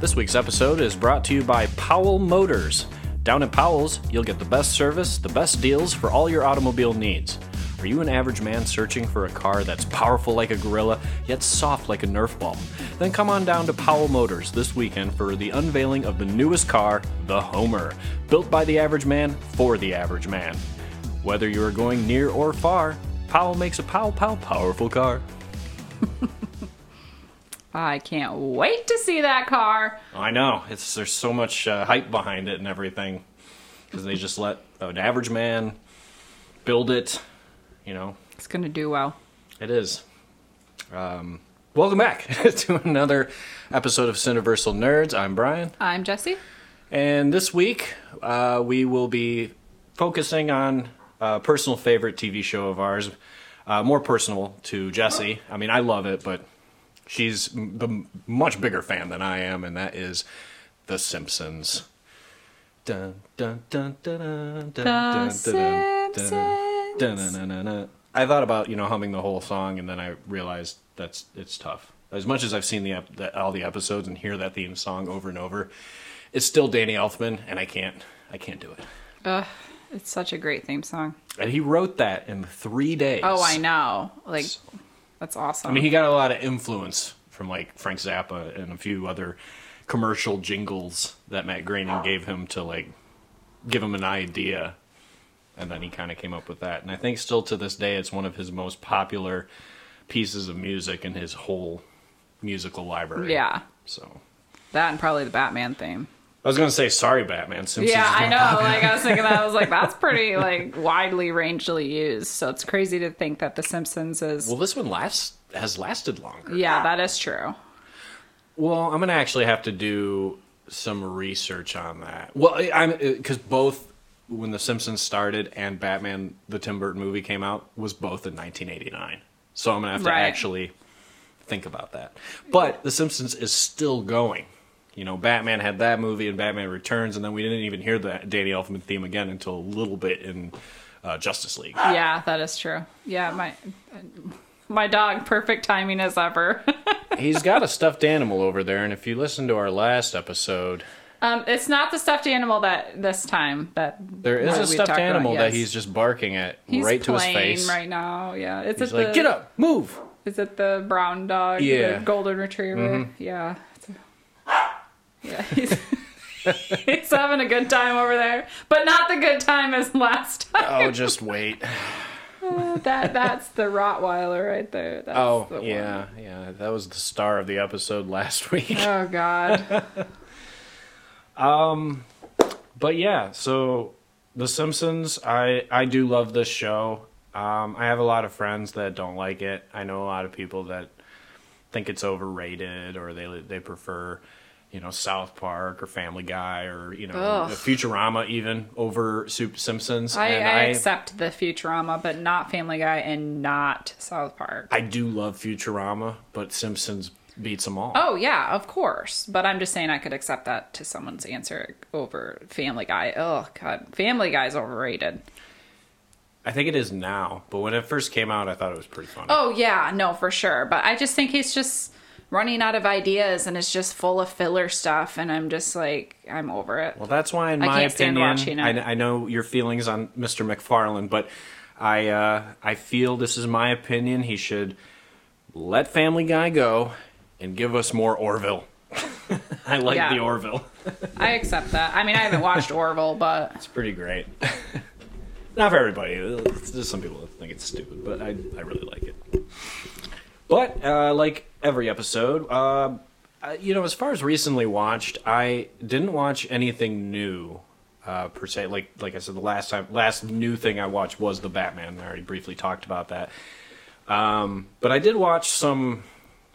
This week's episode is brought to you by Powell Motors. Down at Powell's, you'll get the best service, the best deals for all your automobile needs. Are you an average man searching for a car that's powerful like a gorilla, yet soft like a Nerf ball? Then come on down to Powell Motors this weekend for the unveiling of the newest car, the Homer. Built by the average man for the average man. Whether you are going near or far, Powell makes a pow pow powerful car. I can't wait to see that car. I know it's there's so much uh, hype behind it and everything because they just let an average man build it. You know, It's going to do well. it is. Um, welcome back to another episode of Cineversal Nerds. I'm Brian, I'm Jesse. and this week uh, we will be focusing on a personal favorite TV show of ours. Uh, more personal to Jesse. I mean, I love it, but she's the much bigger fan than I am, and that is The Simpsons. Dun, dun, dun, dun, dun, dun. I thought about you know humming the whole song, and then I realized that's it's tough. As much as I've seen the, the all the episodes and hear that theme song over and over, it's still Danny Elfman, and I can't I can't do it. Ugh, it's such a great theme song. And he wrote that in three days. Oh, I know. Like, that's awesome. I mean, he got a lot of influence from like Frank Zappa and a few other commercial jingles that Matt Groening gave him to like give him an idea, and then he kind of came up with that. And I think still to this day, it's one of his most popular pieces of music in his whole musical library. yeah. So That and probably the Batman theme. I was gonna say sorry, Batman. Simpsons Yeah, I know. Like I was thinking that. I was like, that's pretty like widely rangely used. So it's crazy to think that The Simpsons is. Well, this one lasts has lasted longer. yeah, that is true. Well, I'm gonna actually have to do some research on that. Well, I- I'm uh, because both when The Simpsons started and Batman the Tim Burton movie came out was both in 1989. So I'm gonna have to Right. actually think about that. But The Simpsons is still going. You know, Batman had that movie and Batman Returns, and then we didn't even hear the Danny Elfman theme again until a little bit in uh, Justice League. Yeah, that is true. Yeah, my my dog, perfect timing as ever. He's got a stuffed animal over there, and if you listen to our last episode, um, it's not the stuffed animal that this time that There is a stuffed talked about, animal that he's just barking at He's right to his playing face. right now. Yeah, is He's it like, the, "Get up, move." Is it the brown dog? Yeah. Mm-hmm. the golden retriever. Yeah. Yeah, he's, he's having a good time over there, but not the good time as last time. Oh, just wait. that that's the Rottweiler right there. That's Oh, the one. yeah, yeah. That was the star of the episode last week. Oh God. um, But yeah, so The Simpsons, I I do love this show. Um, I have a lot of friends that don't like it. I know a lot of people that think it's overrated or they they prefer, you know, South Park or Family Guy or you know Ugh. Futurama even over Soup Simpsons. I, and I accept the Futurama, but not Family Guy and not South Park. I do love Futurama, but Simpsons beats them all. Oh yeah, of course. But I'm just saying I could accept that to someone's answer over Family Guy. Oh god, Family Guy's overrated. I think it is now, but when it first came out, I thought it was pretty funny. Oh yeah, no, for sure. But I just think he's just running out of ideas and it's just full of filler stuff and I'm just like I'm over it. Well, that's why, in I my opinion. I, I know your feelings on Mr. McFarlane, but I uh, I feel this is my opinion. He should let Family Guy go and give us more Orville. I like Yeah. the Orville. I accept that. I mean, I haven't watched Orville, but It's pretty great. Not for everybody. It's just some people think it's stupid, but I, I really like it. But uh, like every episode, uh, uh, you know, as far as recently watched, I didn't watch anything new uh, per se. Like like I said, the last time, last new thing I watched was the Batman. I already briefly talked about that. Um, but I did watch some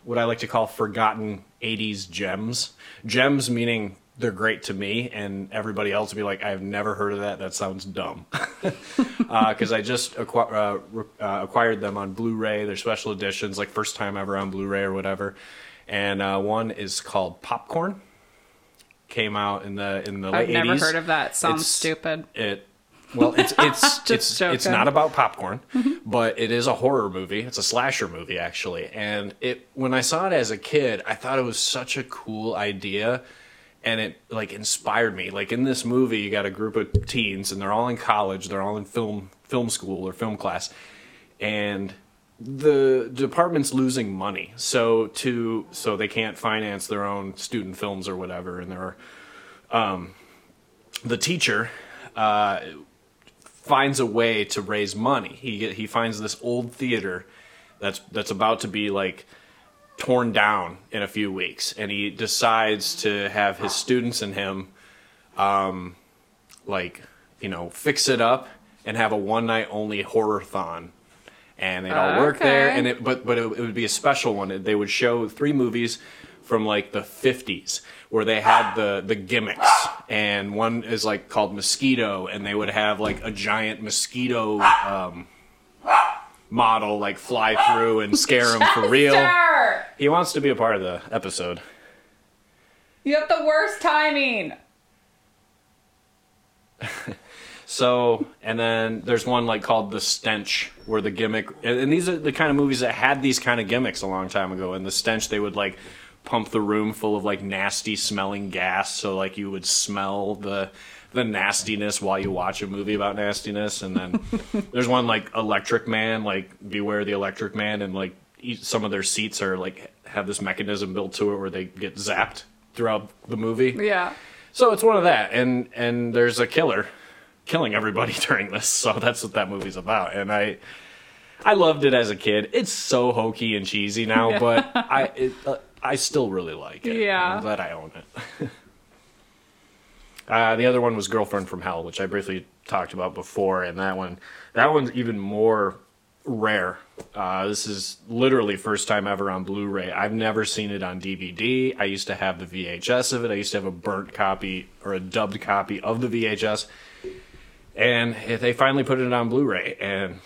what I like to call forgotten 80s gems. Gems meaning they're great to me, and everybody else will be like, I've never heard of that. That sounds dumb. Because I just acqui- uh, re- uh, acquired them on Blu ray. They're special editions, like first time ever on Blu ray or whatever. And uh, one is called Popcorn. Came out in the in the I've late never 80s. heard of that. Sounds It's- stupid. It Well, it's it's Just it's joking. it's not about popcorn, but it is a horror movie. It's a slasher movie actually. And it when I saw it as a kid, I thought it was such a cool idea and it like inspired me. Like in this movie, you got a group of teens and they're all in college, they're all in film film school or film class. And the department's losing money. So to so they can't finance their own student films or whatever and there are um the teacher uh finds a way to raise money. He he finds this old theater that's that's about to be like torn down in a few weeks, and he decides to have his students and him, um, like you know, fix it up and have a one night only horror thon. And they'd all work there, and it but but it, it would be a special one. They would show three movies from like the 50s where they had the the gimmicks and one is like called mosquito and they would have like a giant mosquito um model like fly oh, through and scare him for real Chester! he wants to be a part of the episode You have the worst timing. So, and then there's one like called The Stench, where the gimmick, and, and these are the kind of movies that had these kind of gimmicks a long time ago. And The Stench, they would like pump the room full of like nasty smelling gas, so like you would smell the the nastiness while you watch a movie about nastiness. And then there's one like Electric Man, like Beware the Electric Man, and like some of their seats are like have this mechanism built to it where they get zapped throughout the movie. Yeah. So it's one of that, and and there's a killer killing everybody during this. So that's what that movie's about, and I I loved it as a kid. It's so hokey and cheesy now, but I it, uh, I still really like it. Yeah. I'm glad I own it. Uh, the other one was Girlfriend from Hell, which I briefly talked about before, and that one that one's even more rare. Uh, this is literally first time ever on Blu-ray. I've never seen it on DVD. I used to have the VHS of it. I used to have a burnt copy or a dubbed copy of the VHS, and they finally put it on Blu-ray, and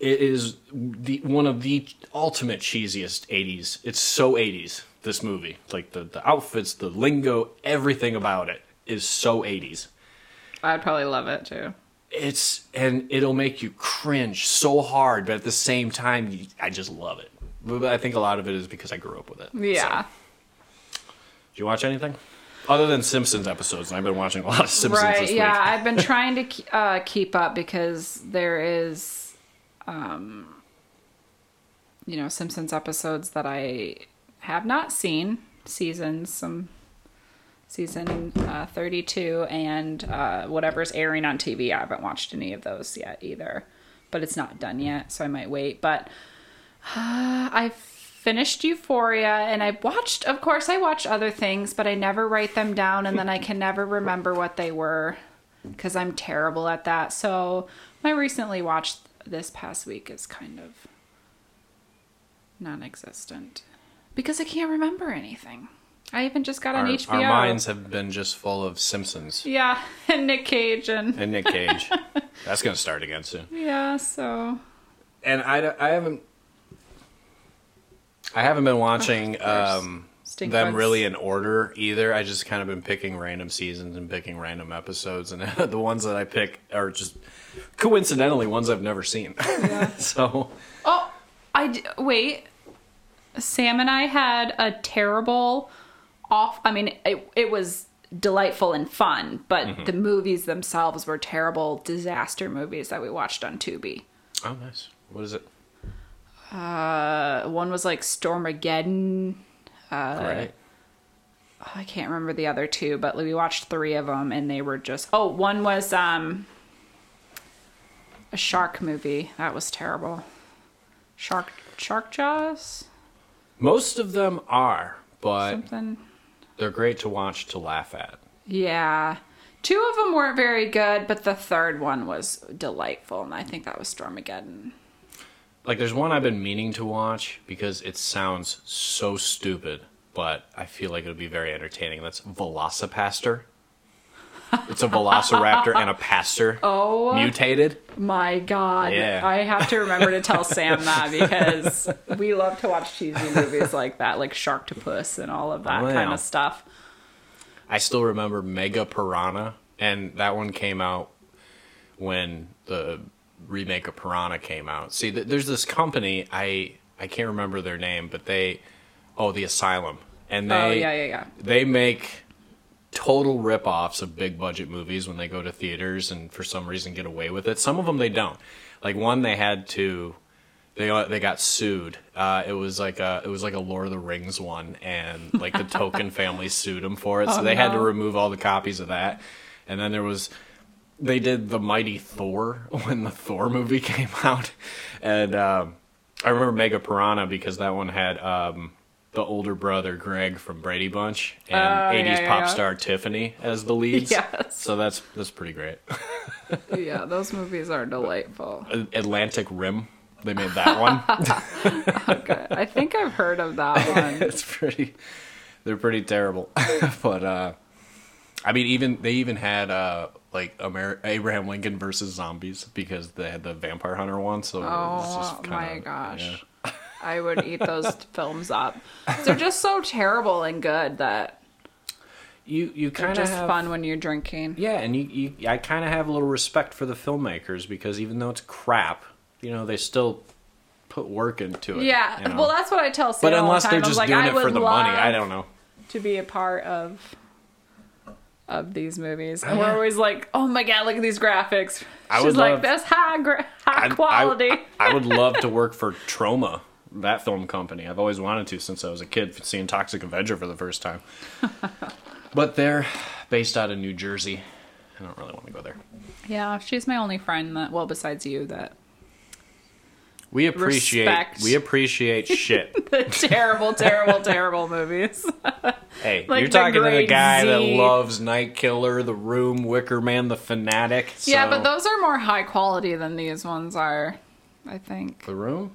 it is the one of the ultimate cheesiest 80s. It's so 80s. This movie, like the the outfits, the lingo, everything about it is so 80s I'd probably love it too. it's and it'll make you cringe so hard, but at the same time, you, I just love it. But I think a lot of it is because I grew up with it. Yeah. So, did you watch anything other than Simpsons episodes? I've been watching a lot of Simpsons right. Yeah. I've been trying to uh, keep up because there is, um, you know, Simpsons episodes that I have not seen. Seasons, some season uh, 32 and uh, whatever's airing on TV. I haven't watched any of those yet either, but it's not done yet, so I might wait. But uh, I finished Euphoria and I watched, of course, I watched other things, but I never write them down and then I can never remember what they were because I'm terrible at that. So my recently watched this past week is kind of non existent because I can't remember anything. I even just got on Our, HBO. our minds have been just full of Simpsons Yeah, and Nick Cage and and Nick Cage. That's gonna start again soon. yeah, so And I, I haven't I haven't been watching course. um, them bugs. really in order either. I just kind of been picking random seasons and picking random episodes, and the ones that I pick are just coincidentally ones I've never seen. so Oh, I d- wait. Sam and I had a terrible off. I mean, it, it was delightful and fun, but the movies themselves were terrible disaster movies that we watched on Tubi. oh nice. What is it? Uh, one was like Stormageddon. Great. I can't remember the other two, but we watched three of them, and they were just. Oh, one was um a shark movie that was terrible. Shark Shark Jaws Most of them are, but something. They're great to watch to laugh at. Yeah. Two of them weren't very good, but the third one was delightful, and I think that was Stormageddon. Like there's one I've been meaning to watch because it sounds so stupid, but I feel like it would be very entertaining. That's VelociPastor. It's a velociraptor and a pastor Oh mutated. my god. Yeah. I have to remember to tell Sam that because we love to watch cheesy movies like that, like Sharktopus and all of that Oh, kind of stuff. I still remember Mega Piranha, and that one came out when the remake of Piranha came out. See, th- there's this company I I can't remember their name, but they oh the Asylum, and oh, they oh yeah, yeah, yeah. they make total rip-offs of big budget movies when they go to theaters and for some reason get away with it. Some of them they don't. Like one they had to they they got sued. Uh, it was like a it was like a Lord of the Rings one, and like the Tolkien family sued them for it, so Oh, they had to remove all the copies of that. And then there was they did the Mighty Thor when the Thor movie came out, and um, I remember Mega Piranha because that one had um, the older brother Greg from Brady Bunch and yeah, 80s yeah, pop yeah. star Tiffany as the leads. Yes. So that's that's pretty great. Yeah, those movies are delightful. Atlantic Rim, they made that one. Okay. I think I've heard of that one. it's pretty they're pretty terrible but uh i mean even they even had uh like Amer- abraham lincoln versus zombies because they had the vampire hunter one so Oh just my kinda- gosh. I would eat those films up. They're just so terrible and good that you you kind of just have fun when you're drinking. yeah and you, you i kind of have a little respect for the filmmakers because even though it's crap you know they still put work into it Yeah, you know? well, that's what I tell Sam but unless the they're. I was just like, doing I it for the money i don't know To be a part of of these movies, and we're always like, "Oh my god, look at these graphics!" I She's would like, love- "That's high, gra- high I- quality." I, I would love to work for Troma, that film company. I've always wanted to since I was a kid, seeing Toxic Avenger for the first time. but they're based out of New Jersey. I don't really want to go there. yeah, she's my only friend that, well, besides you, that We appreciate Respect. we appreciate shit. the terrible, terrible, terrible movies. Hey, Like you're talking to the guy that loves Night Killer, The Room, Wicker Man, The Fanatic. Yeah, but those are more high quality than these ones are. I think The Room,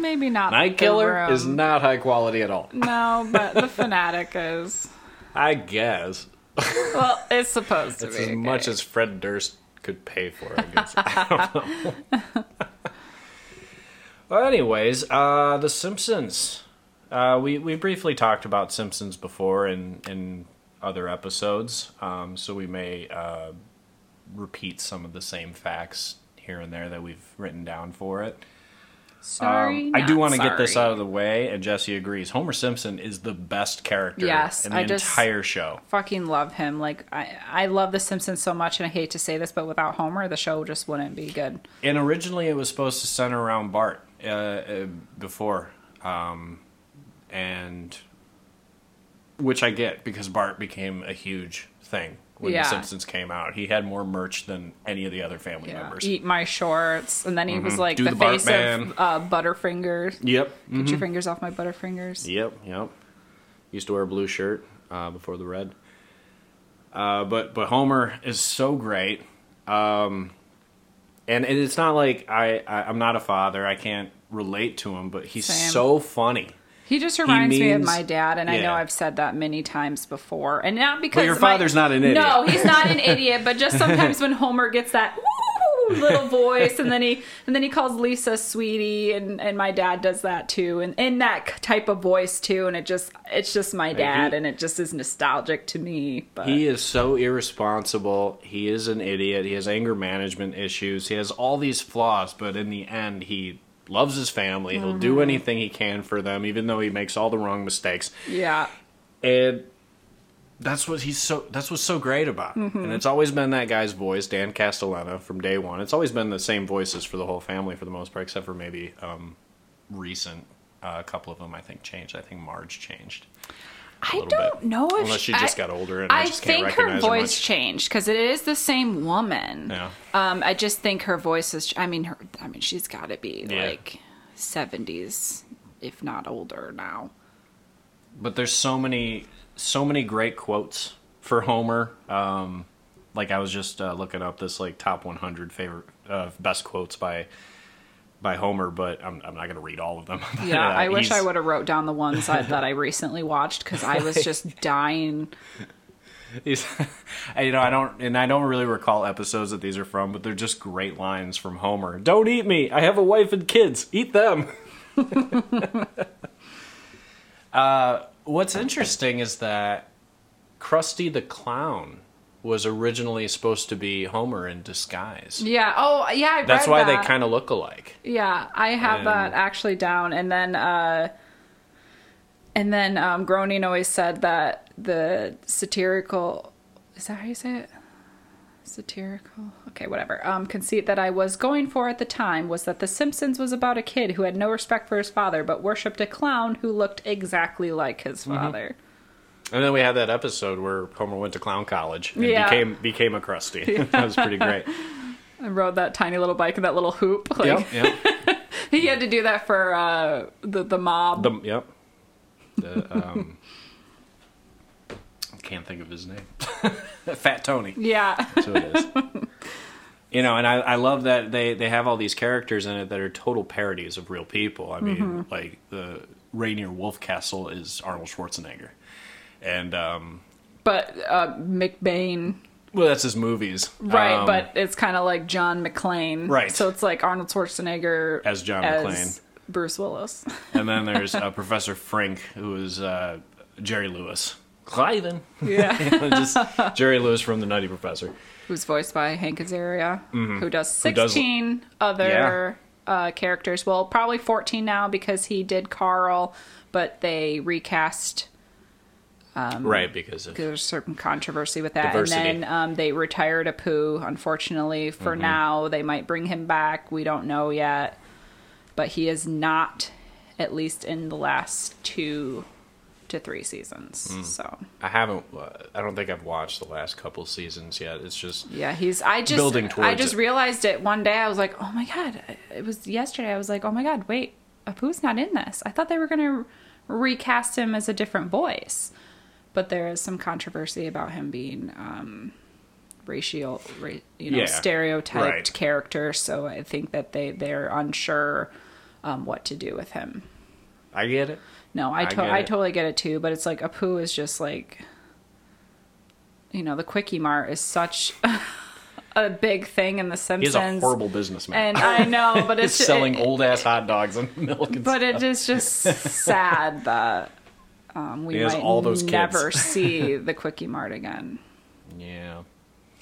maybe not. Night Killer is not high quality at all. No, but the fanatic is. I guess Well, it's supposed to be. it's be as okay. much as Fred Durst could pay for. I guess. I don't know. well, anyways, uh, The Simpsons. Uh, we we briefly talked about Simpsons before in in other episodes, um, so we may uh, repeat some of the same facts here and there that we've written down for it. Sorry, Um, I do want to get this out of the way, and Jesse agrees. Homer Simpson is the best character Yes, in the I just- entire show. Fucking love him. Like I, I love The Simpsons so much, and I hate to say this, but without Homer, the show just wouldn't be good. And originally, it was supposed to center around Bart uh, uh, before, um, and which I get because Bart became a huge thing when Yeah. The Simpsons came out. He had more merch than any of the other family Yeah. members. Eat my shorts, and then he was like the, the face Man. of uh, Butterfingers. Yep. Get your fingers off my Butterfingers. Yep. Yep. Used to wear a blue shirt uh, before the red. Uh, but but Homer is so great, um, and, and it's not like I, I I'm not a father. I can't relate to him, but he's Same. so funny. He just reminds me of my dad, and I know. I've said that many times before. And not because your my- father's not an idiot. No, he's not an idiot. But just sometimes when Homer gets that little voice, and then he and then he calls Lisa sweetie, and and my dad does that too, and in that type of voice too. And it just it's just my dad, he- and it just is nostalgic to me. But He is so irresponsible. He is an idiot. He has anger management issues. He has all these flaws, but in the end, he loves his family. He'll Mm-hmm. do anything he can for them, even though he makes all the wrong mistakes. yeah, And that's what he's so. That's what's so great about. Mm-hmm. And it's always been that guy's voice, Dan Castellaneta, from day one. It's always been the same voices for the whole family for the most part, except for maybe um, recent. Uh, a couple of them, I think, changed. I think Marge changed. I don't bit. know if Unless she just I- got older and I, I think her her voice much. changed because it is the same woman. Yeah. Um, I just think her voice is. I mean, her. I mean, she's got to be Yeah. like seventies, if not older now. but there's so many so many great quotes for Homer. Um, like I was just uh, looking up this like top 100 favorite uh, best quotes by by Homer, but I'm I'm not gonna read all of them. Yeah, uh, I wish I would have wrote down the ones I, that I recently watched because I was just dying. He's, you know, I don't, and I don't really recall episodes that these are from, but they're just great lines from Homer. Don't eat me. I have a wife and kids. Eat them. uh, what's interesting is that Krusty the Clown was originally supposed to be Homer in disguise. Yeah. Oh, yeah. I That's why that. they kind of look alike. Yeah, I have And- that actually down, and then uh, and then um, Groening always said that the satirical is that how you say it? Satirical, okay, whatever. Um, conceit that I was going for at the time was that The Simpsons was about a kid who had no respect for his father, but worshipped a clown who looked exactly like his Mm-hmm. And then we had that episode where Homer went to clown college and Yeah. became became a Krusty. that was pretty great. And rode that tiny little bike and that little hoop. Like Yep, yep. he had to do that for uh, the the mob. The, yep. The, um, can't think of his name. Fat Tony. yeah. That's what it is. You know, and I, I love that they, they have all these characters in it that are total parodies of real people. I mean, Mm-hmm. like the Rainier Wolfcastle is Arnold Schwarzenegger. And, um, but uh, McBain well, that's his movies. Right, Um, but it's kind of like John McClane. Right. So it's like Arnold Schwarzenegger As John McClane. Bruce Willis. And then there's uh, Professor Frink, who is uh, Jerry Lewis. Cliven. Yeah. Just Jerry Lewis from The Nutty Professor. Who's voiced by Hank Azaria, who does Mm-hmm. Who does- 16 other uh, characters. Well, probably 14 now because he did Carl, but they recast. Right, because of. There's certain controversy with that. Diversity. And then um, they retired Apu, unfortunately. For Mm-hmm. now, they might bring him back. We don't know yet. But he is not, at least in the last two to three seasons. Mm. So, I haven't. Uh, I don't think I've watched the last couple seasons yet. It's just. yeah, he's. I just. Building towards. I just it. realized it one day. I was like, oh my God. It was yesterday. I was like, oh my God, wait. Apu's not in this. I thought they were going to recast him as a different voice. But there is some controversy about him being um, racial, ra- you know, Yeah, stereotyped right. character. So I think that they they're unsure um, what to do with him. I get it. No, I I to- get I totally get it too. But it's like Apu is just like, you know, the Kwik-E-Mart is such a big thing in The Simpsons. He's a horrible businessman. And I know, but He's it's selling it- old ass hot dogs and milk. And But stuff. it is just sad that um, we might all those never see the Kwik-E-Mart again, Yeah,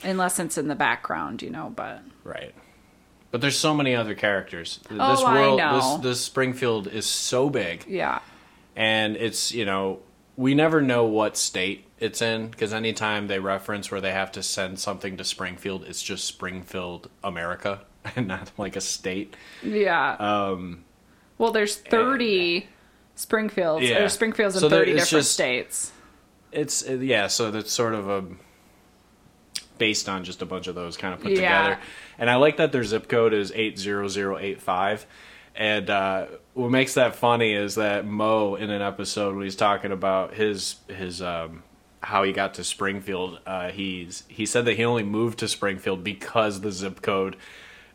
unless it's in the background, you know. But right. But there's so many other characters. Th- Oh, this I know. this this Springfield is so big, yeah, and it's you know we never know what state it's in because anytime they reference where they have to send something to Springfield, it's just Springfield, America, and not like a state. yeah. Um, well, there's thirty Springfields Yeah. or Springfields in So there- thirty it's different just- states. It's uh, yeah, so that's sort of a based on just a bunch of those kind of put Yeah. together. And I like that their zip code is eight zero zero eight five. And uh, what makes that funny is that Moe in an episode when he's talking about his his um, how he got to Springfield, uh, he's he said that he only moved to Springfield because the zip code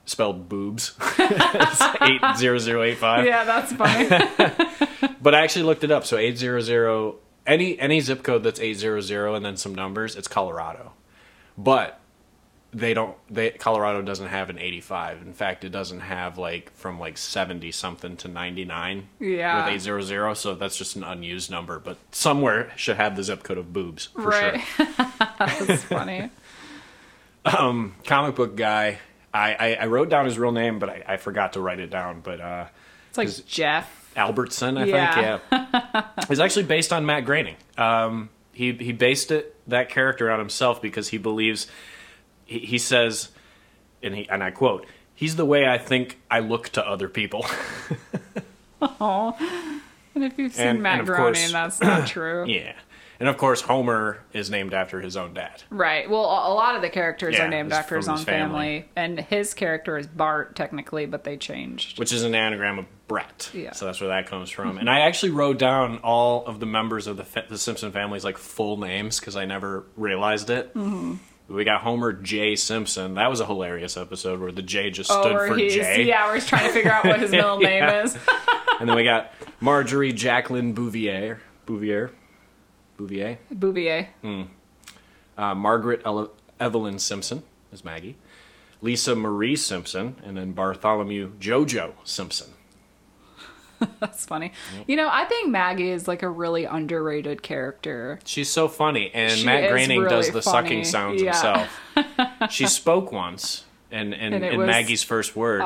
spelled boobs. it's eight zero zero eight five. Yeah, that's funny. But I actually looked it up. So eight zero zero any any zip code that's eight zero zero and then some numbers, it's Colorado. But they don't they Colorado doesn't have an eighty five. In fact, it doesn't have like from like seventy something to ninety nine Yeah. with eight zero zero. So that's just an unused number. But somewhere should have the zip code of boobs for right. sure. that's funny. Um, comic book guy. I, I, I wrote down his real name, but I, I forgot to write it down. But uh, It's like Jeff. Albertson, I Yeah. think. Yeah, is actually based on Matt Groening. Um, he he based it that character on himself because he believes he, he says, and he and I quote, "He's the way I think I look to other people." Oh. And if you've seen And- Matt and Groening, course- that's not true. yeah, and of course Homer is named after his own dad. Right. Well, a lot of the characters Yeah, are named after his own his family. family. and his character is Bart technically, but they changed. which is an anagram of Brett. Yeah. So that's where that comes from. And I actually wrote down all of the members of the the Simpson family's like full names because I never realized it. Mm-hmm. We got Homer J. Simpson. That was a hilarious episode where the J just stood oh, for J. yeah, where he's trying to figure out what his middle name is. And then we got Marjorie Jacqueline Bouvier. Bouvier. Bouvier. Bouvier. Uh, Margaret Ele- Evelyn Simpson is Maggie. Lisa Marie Simpson. And then Bartholomew Jojo Simpson. That's funny. You know, I think Maggie is like a really underrated character. She's so funny, and She Matt Groening really does the funny. sucking sounds Yeah. himself. she spoke once, and and, And was, Maggie's first word,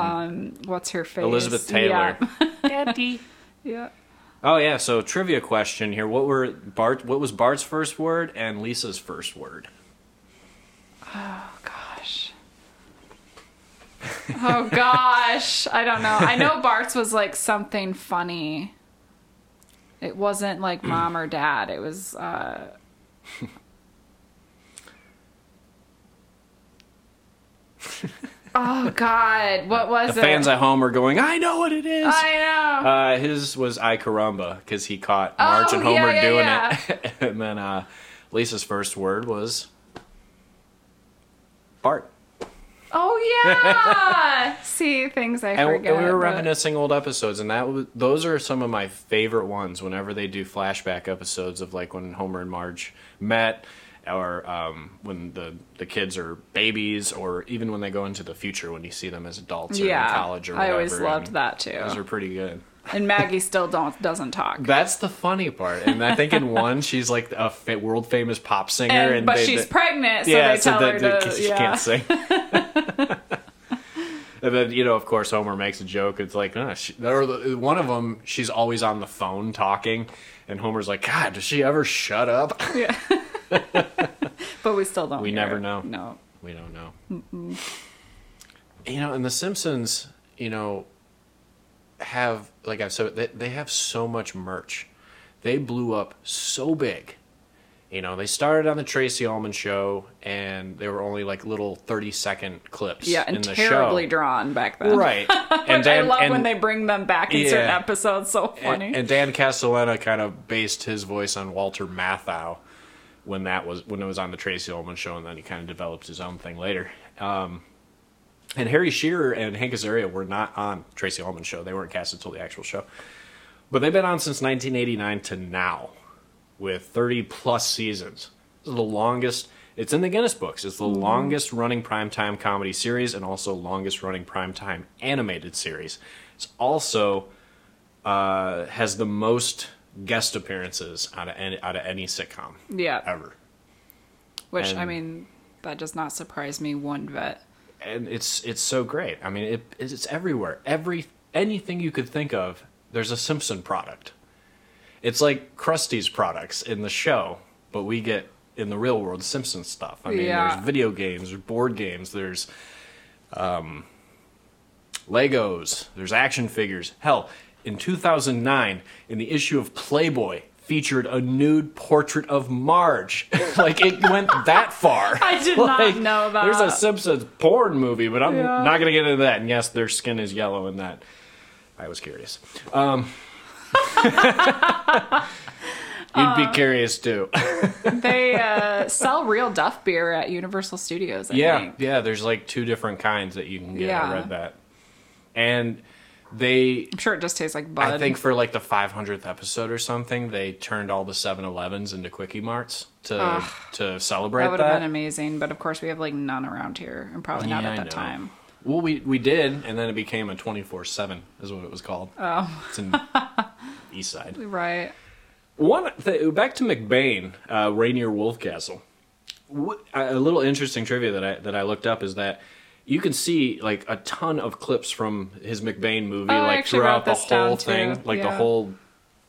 What's her face? Elizabeth Taylor. Yeah. yeah. Oh yeah, so trivia question here: What were Bart? What was Bart's first word and Lisa's first word? Oh gosh. Oh gosh, I don't know. I know Bart's was like something funny. It wasn't like mom or dad. It was uh Oh god, what was The it? fans at home are going, "I know what it is." I know. Uh, his was Ay caramba because he caught Marge Oh, and Homer yeah, yeah, doing yeah. it, and then uh, Lisa's first word was Bart. oh yeah. See things I And, forget. and we were but- reminiscing old episodes, and that was, those are some of my favorite ones. Whenever they do flashback episodes of like when Homer and Marge met, or um, when the the kids are babies, or even when they go into the future when you see them as adults or yeah, in college or whatever. I always loved and that too. Those are pretty good. And Maggie still don't doesn't talk. That's the funny part, and I think in one she's like a fa- world famous pop singer, And, and but they- she's they- pregnant, so yeah, they tell so her to. she yeah. can't sing. and then you know, of course, Homer makes a joke. It's like, uh, she, or the, one of them, she's always on the phone talking, and Homer's like, God, does she ever shut up? Yeah. But we still don't. Know. We never it. know. No. We don't know. You know, and The Simpsons, you know, have like I've said, they, they have so much merch. They blew up so big. You know, they started on the Tracey Ullman show, and they were only like little thirty second clips. Yeah, in and the terribly show. drawn back then. right? And I love and- when they bring them back in certain episodes. So funny. and, and Dan Castellaneta kind of based his voice on Walter Matthau when that was when it was on the Tracey Ullman show, and then he kind of developed his own thing later. Um, and Harry Shearer and Hank Azaria were not on Tracey Ullman show; they weren't cast until the actual show. But they've been on since 1989 to now, with 30 plus seasons. This is the longest. It's in the Guinness books. It's the longest running primetime comedy series and also longest running primetime animated series. It's also uh, has the most guest appearances out of any, out of any sitcom yeah. ever. Which, I mean, that does not surprise me one bit. and it's it's so great. I mean, it it's everywhere. Every anything you could think of, there's a Simpson product. It's like Krusty's products in the show, but we get in the real world Simpsons stuff. I mean, Yeah. there's video games, there's board games, there's um, Legos, there's action figures. Hell, in 2009, in the issue of Playboy, featured a nude portrait of Marge. like it went that far. I did not know about that. There's a Simpsons porn movie, but I'm Yeah. not going to get into that. And yes, their skin is yellow in that. I was curious. Um, you'd be curious too. They uh, sell real Duff beer at Universal Studios, I yeah, think. yeah. There's like two different kinds that you can get. I read that, and they I'm sure it just tastes like Bud. I think for like the 500th episode or something, they turned all the 7-Elevens into Kwik-E-Marts to to celebrate that would have been amazing, but of course we have like none around here, and probably not at I that know. time. Well, we we did, and then it became a 24/7 is what it was called. Oh, It's in East Side. right. One th- back to McBain, uh, Rainier Wolfcastle. What, a little interesting trivia that I that I looked up is that you can see like a ton of clips from his McBain movie, Oh, like throughout the whole too. thing, like the whole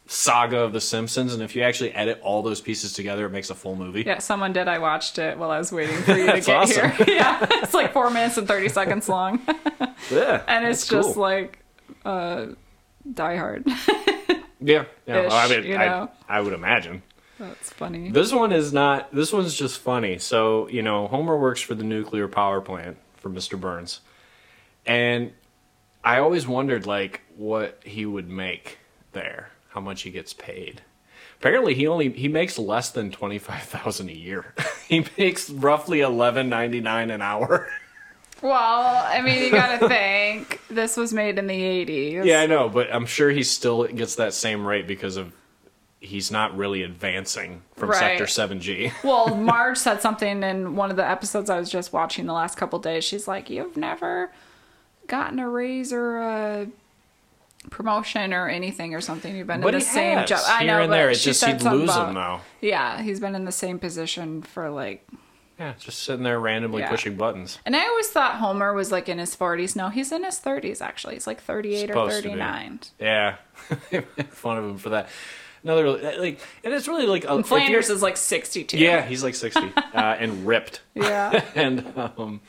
saga of The Simpsons. And if you actually edit all those pieces together, it makes a full movie. Yeah, someone did. I watched it while I was waiting for you to get awesome. here. yeah, it's like four minutes and thirty seconds long, Yeah, and it's just cool. like uh, Die Hard. Yeah, yeah. I mean, you I. I would imagine. That's funny. This one is not. This one's just funny. So you know, Homer works for the nuclear power plant for Mr. Burns, and I always wondered like what he would make there, how much he gets paid. Apparently, he only he makes less than twenty five thousand a year. he makes roughly eleven ninety nine an hour. Well, I mean, you gotta think this was made in the '80s. yeah, I know, but I'm sure he still gets that same rate because of he's not really advancing from Right. Sector Seven G. Well, Marge said something in one of the episodes I was just watching the last couple days. She's like, "You've never gotten a raise or a promotion or anything or something. You've been But in the he same has, job. I here know, and but there. It's she just said he'd lose about- him now. Yeah, he's been in the same position for like. Yeah, just sitting there randomly Yeah. pushing buttons. And I always thought Homer was like in his 40s. No, he's in his 30s actually. He's like 38 or Supposed be. 39. Yeah, fun of him for that. Another like, and it's really like a, Flanders is like 62. Yeah, he's like sixty uh, and ripped. Yeah. and um,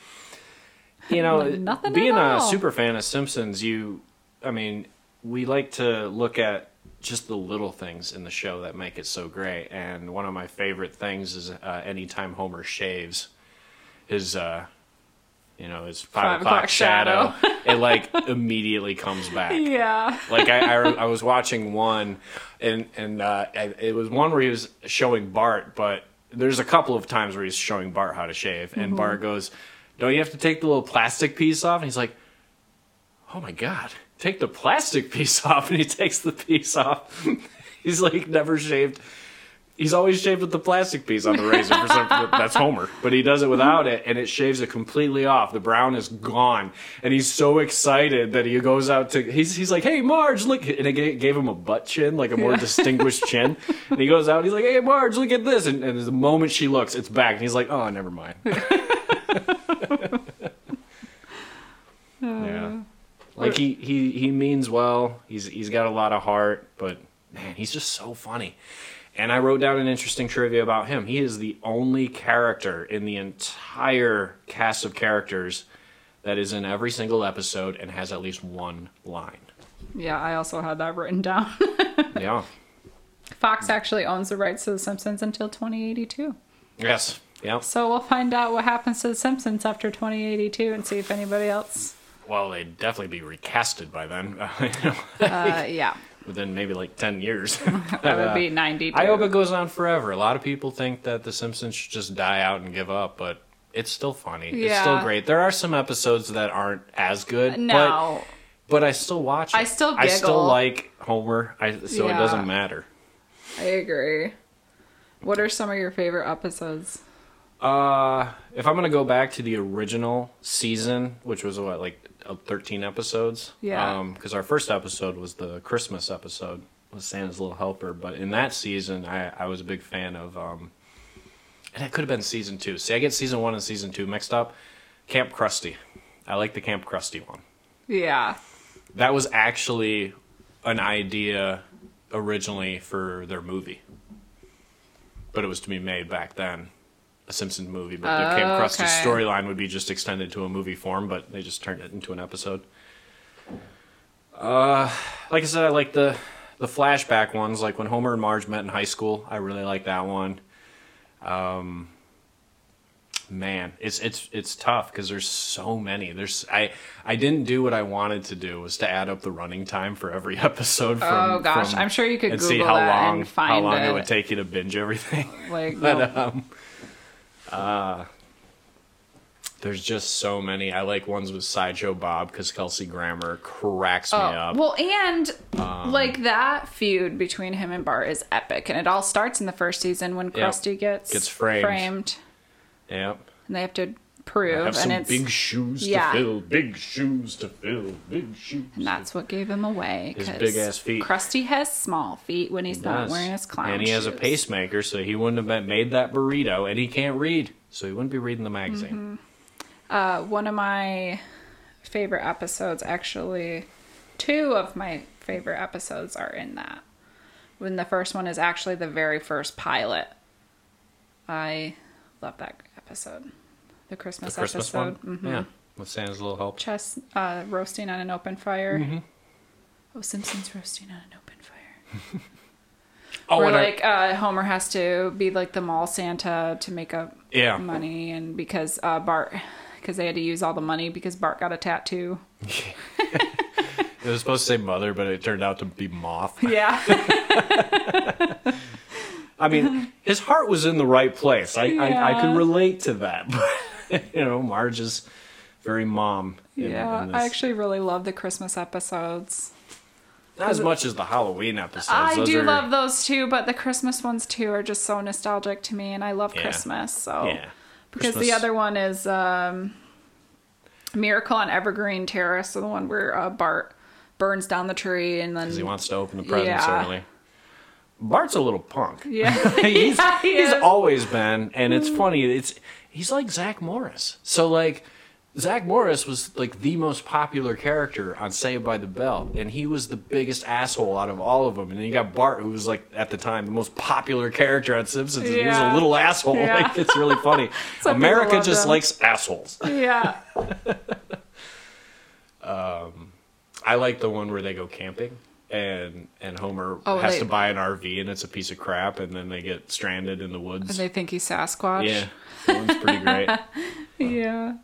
you know, nothing being a super fan of Simpsons, you, I mean, we like to look at just the little things in the show that make it so great. And one of my favorite things is uh, anytime Homer shaves his, uh, you know, his five, Five o'clock, o'clock shadow, shadow. it like immediately comes back Yeah. like I, I, I was watching one and and uh, it was one where he was showing Bart, but there's a couple of times where he's showing Bart how to shave, and Mm-hmm. Bart goes, "Don't you have to take the little plastic piece off?" And he's like, "Oh my god, take the plastic piece off!" And he takes the piece off. he's like never shaved. He's always shaved with the plastic piece on the razor for some. That's Homer, but he does it without it, and it shaves it completely off. The brown is gone, and he's so excited that he goes out to. He's he's like, "Hey, Marge, look!" And it ga- gave him a butt chin, like a more distinguished chin. And he goes out, he's like, "Hey, Marge, look at this!" And, and the moment she looks, it's back, and he's like, "Oh, never mind." yeah, oh. Like he he he means well. He's he's got a lot of heart, but man, he's just so funny. And I wrote down an interesting trivia about him. He is the only character in the entire cast of characters that is in every single episode and has at least one line. Yeah, I also had that written down. Yeah. Fox actually owns the rights to The Simpsons until 2082. Yes. Yeah. So we'll find out what happens to The Simpsons after 2082 and see if anybody else. Well, they'd definitely be recasted by then. Uh, yeah, Within maybe like 10 years. that would be 92. I hope it goes on forever. A lot of people think that The Simpsons should just die out and give up, but it's still funny. Yeah. It's still great. There are some episodes that aren't as good, but No, but I still watch it. I still I still like Homer, I, so it doesn't matter. I agree. What are some of your favorite episodes? Uh, if I'm gonna go back to the original season, which was what like uh, 13 episodes, Yeah. because our first episode was the Christmas episode, with Santa's Little Helper. But in that season, I, I was a big fan of, um, and it could have been season two. See, I get season one and season two mixed up. Camp Krusty, I like the Camp Krusty one. Yeah, That was actually an idea originally for their movie, but it was to be made back then. A Simpsons movie, but the Oh, Krusty okay. storyline would be just extended to a movie form, but they just turned it into an episode. Uh, like I said, I like the the flashback ones, like when Homer and Marge met in high school. I really like that one. Um, man, it's it's it's tough because there's so many. There's I I didn't do what I wanted to do was to add up the running time for every episode. From, Oh, gosh. from- I'm sure you could and see Google how that long and find how long it. it. would take you to binge everything. like but no- um, uh, there's just so many. I like ones with Sideshow Bob because Kelsey Grammer cracks me Oh, up. well, and Um, like that feud between him and Bart is epic, and it all starts in the first season when Yep. Krusty gets Gets framed. yep. and they have to prove, Have some and it's big shoes yeah. to fill. Big shoes to fill. Big shoes. and that's what gave him away. His 'cause big-ass feet. Krusty has small feet when he's not wearing his clown And he has a pacemaker, so he wouldn't have made that burrito, and he can't read, so he wouldn't be reading the magazine. Mm-hmm. Uh, one of my favorite episodes, actually, two of my favorite episodes are in that. When the first one is actually the very first pilot. I love that episode. The Christmas, The Christmas episode. Mhm. yeah, with Santa's little help. Chess uh, roasting on an open fire. Mm-hmm. Oh, Simpsons roasting on an open fire. Oh, Where and I- like uh, Homer has to be like the mall Santa to make up Yeah. money, and because uh, Bart, because they had to use all the money because Bart got a tattoo. it was supposed to say mother, but it turned out to be moth. Yeah, I mean, his heart was in the right place. I, I, I could relate to that. You know, Marge is very mom. In, yeah. in. I actually really love the Christmas episodes. Not as much as the Halloween episodes. I Those do are- love those too, but the Christmas ones too are just so nostalgic to me, and I love Yeah. Christmas. So Yeah. because the other one is um, Miracle on Evergreen Terrace, so the one where uh, Bart burns down the tree and then he wants to open the presents Yeah. early. Bart's a little punk. Yeah. he's Yeah, he he's always been, and it's funny. It's he's like Zach Morris. So like Zach Morris was like the most popular character on Saved by the Bell, and he was the biggest asshole out of all of them. And then you got Bart, who was like at the time the most popular character on Simpsons. and He was a little asshole. Yeah. Like it's really funny. America just him. likes assholes. yeah. um, I like the one where they go camping. And and Homer Oh, has they- to buy an RV and it's a piece of crap and then they get stranded in the woods. And they think he's Sasquatch. Yeah, that one's pretty great. Yeah.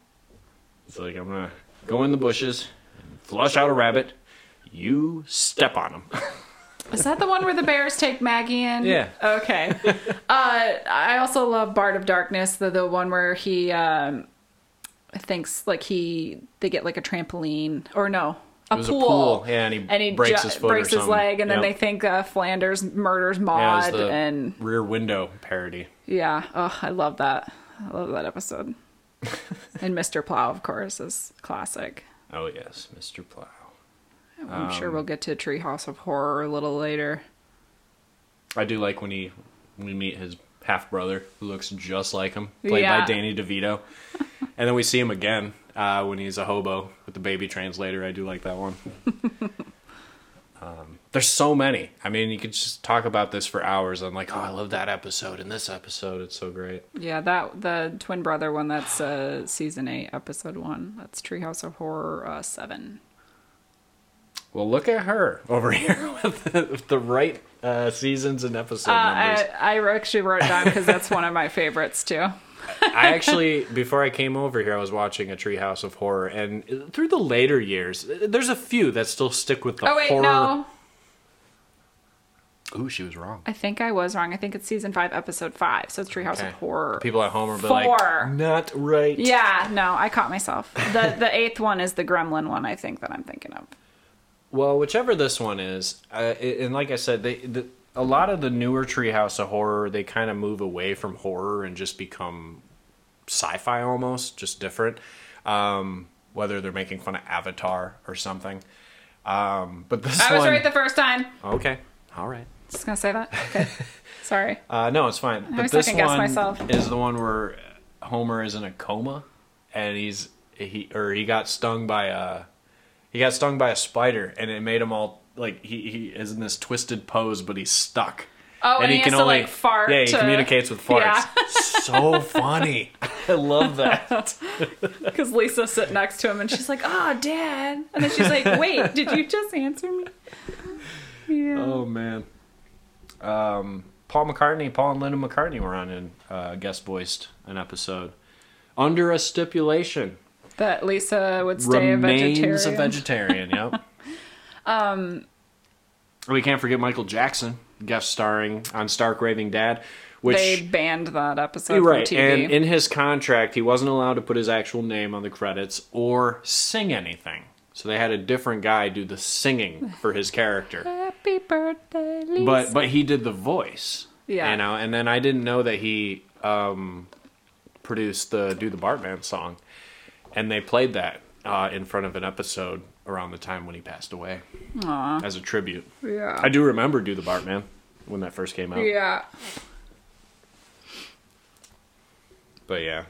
It's like I'm gonna go in the bushes, and flush out a rabbit. You step on him. Is that the one where the bears take Maggie in? Yeah. Okay. uh, I also love Bart of Darkness, the the one where he um, thinks like he they get like a trampoline or no a It was a pool. pool, yeah, and he and he breaks ju- his foot or breaks his leg, and then they think uh, Flanders murders Yeah, Maude, the and Rear Window parody. yeah, oh, I love that. I love that episode. and Mr. Plow, of course, is classic. Oh yes, Mr. Plow. I'm Um, sure we'll get to Treehouse of Horror a little later. I do like when he when we meet his half brother who looks just like him, played Yeah. by Danny DeVito. and then we see him again uh, when he's a hobo with the baby translator. I do like that one. um, there's so many. I mean, you could just talk about this for hours. I'm like, oh, I love that episode and this episode. It's so great. Yeah, that the twin brother one. That's uh, season eight, episode one. That's Treehouse of Horror uh, seven. Well, look at her over here with the, with the right uh, seasons and episode Uh, numbers. I, I actually wrote it down because that's one of my favorites too. I actually, before I came over here, I was watching a Treehouse of Horror, and through the later years, there's a few that still stick with the Oh wait, horror. no, Ooh, she was wrong. I think I was wrong. I think it's season five, episode five. So it's Treehouse Okay. of Horror. People at home are be Four. like, not right. Yeah, no, I caught myself. The the eighth one is the Gremlin one. I think that I'm thinking of. Well, whichever this one is, uh, and like I said, they the, a lot of the newer Treehouse of Horror they kind of move away from horror and just become sci-fi almost, just different. Um, whether they're making fun of Avatar or something. Um, but this I was one, right the first time. okay, all right. Just gonna say that. Okay, sorry. Uh, no, it's fine. But always this one myself. is the one where Homer is in a coma, and he's he or he got stung by a he got stung by a spider, and it made him all like he he is in this twisted pose, but he's stuck. Oh, and, he, has to like fart. Yeah, he to- communicates with farts. Yeah. so funny. I love that. Because Lisa's sitting next to him and she's like, "Oh, Dad," and then she's like, "Wait, did you just answer me?" Yeah. Oh man. Um, Paul McCartney, Paul and Linda McCartney were on and uh, guest voiced an episode under a stipulation. That Lisa would stay a vegetarian. a vegetarian. Yep. um, we can't forget Michael Jackson guest starring on Stark Raving Dad, which they banned that episode right, from TV. and in his contract, he wasn't allowed to put his actual name on the credits or sing anything. So they had a different guy do the singing for his character. Happy birthday, Lisa. But but he did the voice. Yeah. You know, and then I didn't know that he um, produced the Do the Bartman song. And they played that uh, in front of an episode around the time when he passed away Aw. as a tribute. yeah, I do remember Do the Bartman when that first came out. yeah. But yeah.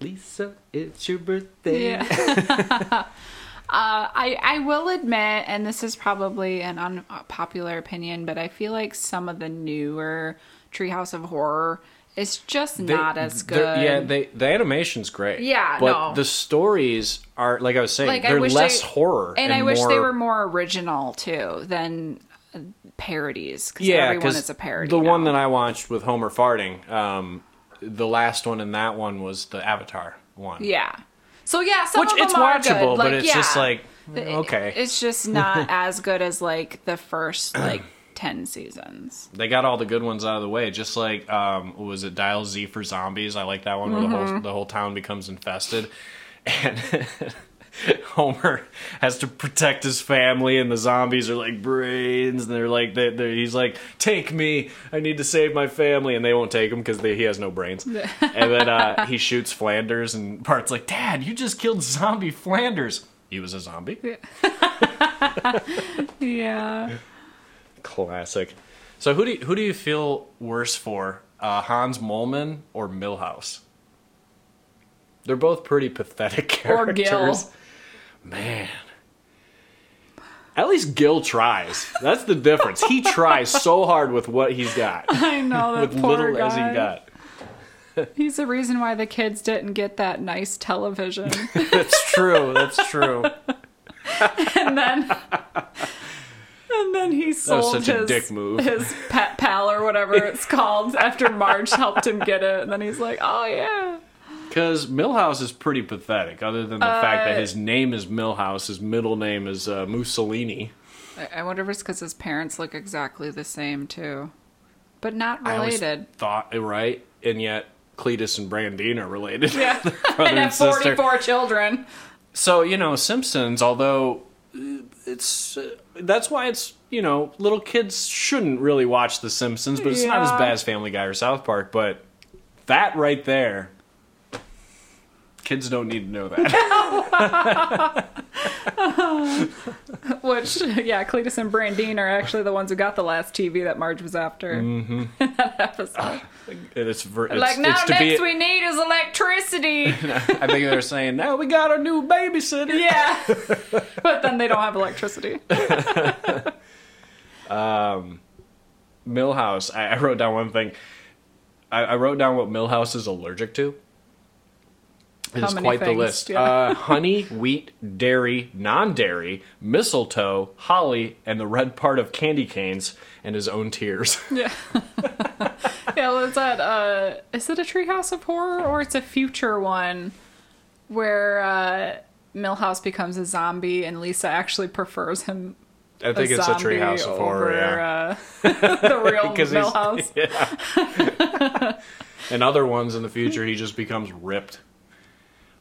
Lisa, it's your birthday. Yeah. Uh, I I will admit, and this is probably an unpopular opinion, but I feel like some of the newer Treehouse of Horror is just They- not as good. Yeah, they, the animation's great. Yeah, but no. the stories are like I was saying, Like, they're less they- horror, and, I wish they were more original too than uh, parodies. Because yeah, everyone is a parody. the one that I watched with Homer farting, um, the last one in that one was the Avatar one. yeah. So yeah, some which of them it's are watchable, good. but Like, it's yeah. just like okay, It's just not as good as like the first like ten seasons. they got all the good ones out of the way. Just like um, what was it Dial Z for zombies? I like that one where the Mm-hmm. whole the whole town becomes infested, and Homer has to protect his family, and the zombies are like brains, and they're like they they're, he's like take me, I need to save my family, and they won't take him because he has no brains. and then uh, he shoots Flanders, and Bart's like, Dad, you just killed zombie Flanders. He was a zombie. Yeah. Classic. So who do you, who do you feel worse for, uh, Hans Moleman or Milhouse? They're both pretty pathetic Or characters. Gil. Man. At least Gil tries. That's the difference. He tries so hard with what he's got, I know that with poor little guy. as he got. He's the reason why the kids didn't get that nice television. That's true. That's true. and then and then he sold such a his dick move. his pet pal or whatever it's called after Marge helped him get it and then he's like oh yeah Because Milhouse is pretty pathetic, other than the fact that Uh, his name is Milhouse, his middle name is uh, Mussolini. I, wonder if it's because his parents look exactly the same too but not I related thought right, and yet Cletus and Brandine are related. yeah and have sister. 44 children So you know, Simpsons, although uh, it's uh, that's why it's you know little kids shouldn't really watch The Simpsons, but it's not as bad as Family Guy or South Park. But that right there, kids don't need to know that. which yeah Cletus and Brandine are actually the ones who got the last TV that Marge was after Mm-hmm. in that episode And it's, it's like now it's to next be. we need is electricity I think they're saying now we got our new babysitter. Yeah. but then they don't have electricity. um, Milhouse. I, I wrote down one thing. I, I wrote down what Milhouse is allergic to. It How is quite the list. Yeah. Uh, honey, wheat, dairy, non-dairy, mistletoe, holly, and the red part of candy canes, and his own tears. Yeah. yeah, well, it's that uh is it a treehouse of horror or it's a future one where uh Milhouse becomes a zombie and Lisa actually prefers him I think a it's a treehouse of horror. Yeah. uh, the real Milhouse. Yeah. and other ones in the future, he just becomes ripped.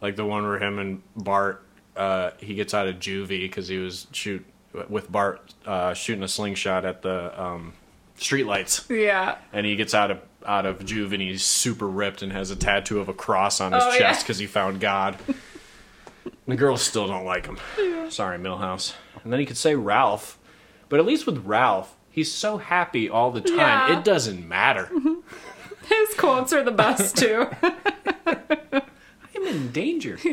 Like the one where him and Bart, uh, he gets out of juvie because he was shoot with Bart uh, shooting a slingshot at the um, streetlights, Yeah. and he gets out of out of juve and he's super ripped and has a tattoo of a cross on his Oh, chest because he found God. the girls still don't like him. Sorry, Milhouse. And then he could say Ralph, but at least with Ralph, he's so happy all the time. Yeah. It doesn't matter. His quotes are the best too. In danger.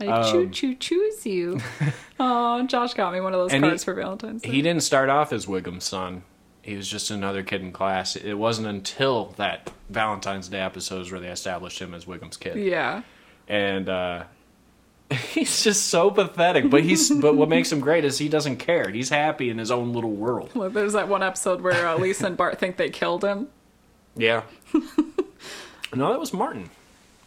Yeah. I choo choo choose you. Oh, Josh got me one of those And he- cards for Valentine's Day. He didn't start off as Wiggum's son. He was just another kid in class. It wasn't until that Valentine's Day episodes where they established him as Wiggum's kid. yeah. And uh he's just so pathetic. But he's but what makes him great is he doesn't care. He's happy in his own little world. Well, there's that one episode where uh, Lisa and Bart think they killed him. Yeah. no, that was Martin.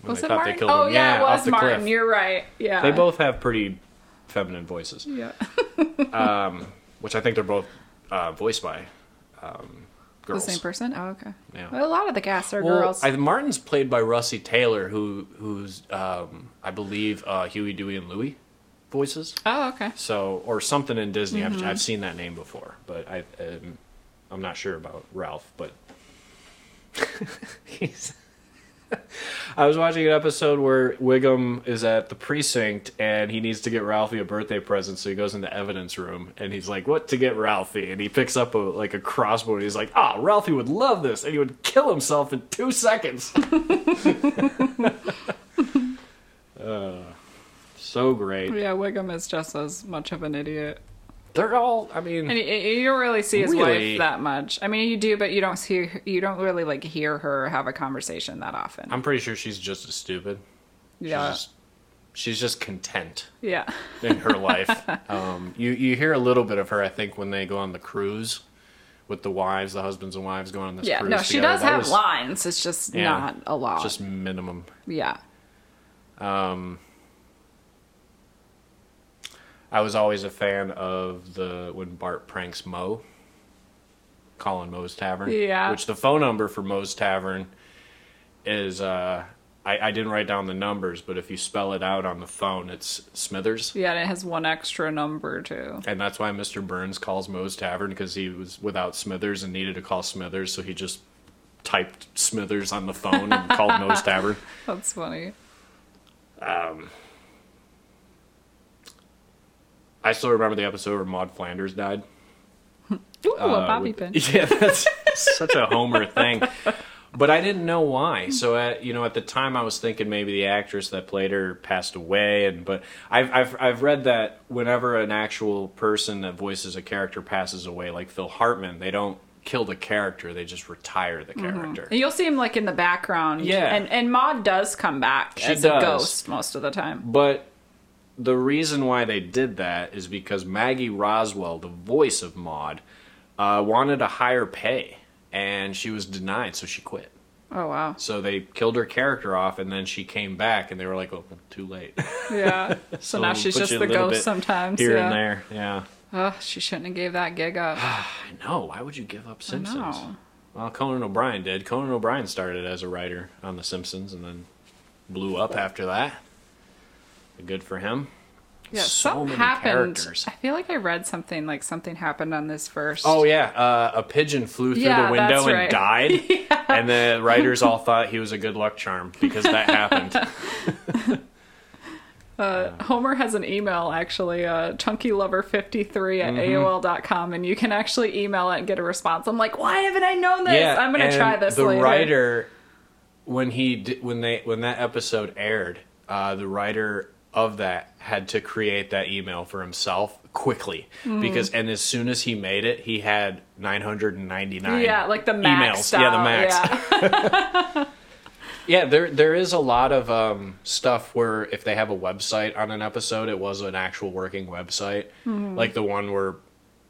Was they it Martin? they oh him. yeah, it was Martin. cliff. You're right. Yeah. They both have pretty feminine voices, Yeah. um, which I think they're both uh, voiced by um, the same person. Oh, okay. Yeah. Well, a lot of the cast are Well, girls. I, Martin's played by Russi Taylor, who who's um, I believe uh, Huey, Dewey, and Louie voices. oh, okay. So or something in Disney. Mm-hmm. I've, I've seen that name before, but I um, I'm not sure about Ralph. But he's. I was watching an episode where Wiggum is at the precinct and he needs to get Ralphie a birthday present, so he goes in the evidence room and he's like, "What to get Ralphie?" And he picks up a like a crossbow and he's like, "Ah, Ralphie would love this," and he would kill himself in two seconds. Uh, so great. Yeah, Wiggum is just as much of an idiot. They're all. I mean, And you, you don't really see his Really? wife that much. I mean, you do, but you don't see you don't really like hear her have a conversation that often. I'm pretty sure she's just as stupid. yeah. She's just, she's just content Yeah. in her life. Um, you you hear a little bit of her, I think, when they go on the cruise with the wives, the husbands and wives going on this Yeah. cruise. No, she together. does That have was lines. It's just Yeah. not a lot. Just minimum. yeah. I was always a fan of the when Bart pranks Moe, calling Moe's Tavern. Yeah. Which the phone number for Moe's Tavern is uh I, I didn't write down the numbers, but if you spell it out on the phone, it's Smithers. Yeah, and it has one extra number too. And that's why Mr. Burns calls Moe's Tavern because he was without Smithers and needed to call Smithers, so he just typed Smithers on the phone and called Moe's Tavern. That's funny. I still remember the episode where Maude Flanders died. Ooh, a Uh, bobby with- pin. Yeah, that's such a Homer thing. But I didn't know why. So at you know at the time I was thinking maybe the actress that played her passed away, and but I've I've I've read that whenever an actual person that voices a character passes away, like Phil Hartman, they don't kill the character; they just retire the character. And you'll see him like in the background. Yeah. And and Maude does come back She as does. a ghost most of the time. But the reason why they did that is because Maggie Roswell, the voice of Maude, uh, wanted a higher pay, and she was denied, so she quit. Oh wow. So they killed her character off, and then she came back, and they were like, "Oh, too late." Yeah. So, now we'll she's just the ghost sometimes. Here yeah. and there, yeah. Oh, she shouldn't have gave that gig up. I know. Why would you give up Simpsons? know. Well, Conan O'Brien did. Conan O'Brien started as a writer on The Simpsons, and then blew up after that. Good for him. Yeah, so something happened. characters. I feel like I read something like something happened on this first. Oh yeah, uh, a pigeon flew through Yeah, the window that's and right. died, and the writers all thought he was a good luck charm because that happened. Homer has an email actually, uh, chunkylover53 Mm-hmm. at AOL.com, and you can actually email it and get a response. I'm like, why haven't I known this? yeah, I'm gonna try this The later. writer, when he when they when that episode aired, uh, the writer of that had to create that email for himself quickly Mm. because and as soon as he made it, he had 999 Yeah, like the max emails. style. Yeah, the max. Yeah. Yeah, there there is a lot of um, stuff where if they have a website on an episode, it was an actual working website, like the one where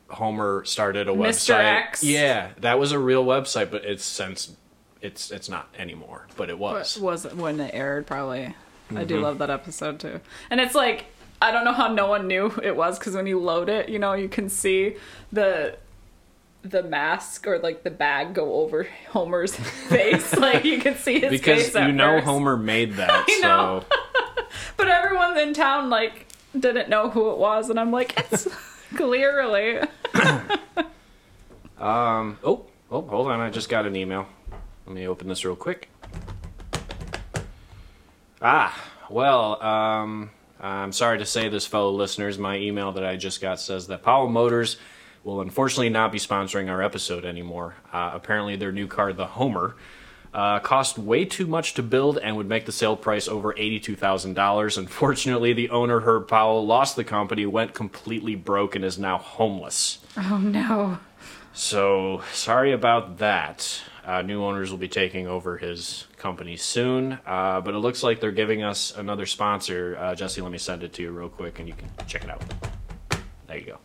Homer started a Mr. website. X. Yeah, that was a real website, but it's since it's it's not anymore, but it But was. was it when it aired probably. I Mm-hmm. do love that episode too. And it's like I don't know how no one knew it was because when you load it, you know, you can see the the mask or like the bag go over Homer's face. like you can see his because face at you know first. Homer made that, I know. so But everyone in town like didn't know who it was, and I'm like, it's clearly. um oh oh hold on, I just got an email. Let me open this real quick. Ah, well, um, I'm sorry to say this, fellow listeners. My email that I just got says that Powell Motors will unfortunately not be sponsoring our episode anymore. Uh, apparently, their new car, the Homer, uh, cost way too much to build and would make the sale price over $82,000. Unfortunately, the owner, Herb Powell, lost the company, went completely broke, and is now homeless. Oh no. So sorry about that. Uh, new owners will be taking over his company soon, uh, but it looks like they're giving us another sponsor. Uh, Jesse, let me send it to you real quick, and you can check it out. There you go.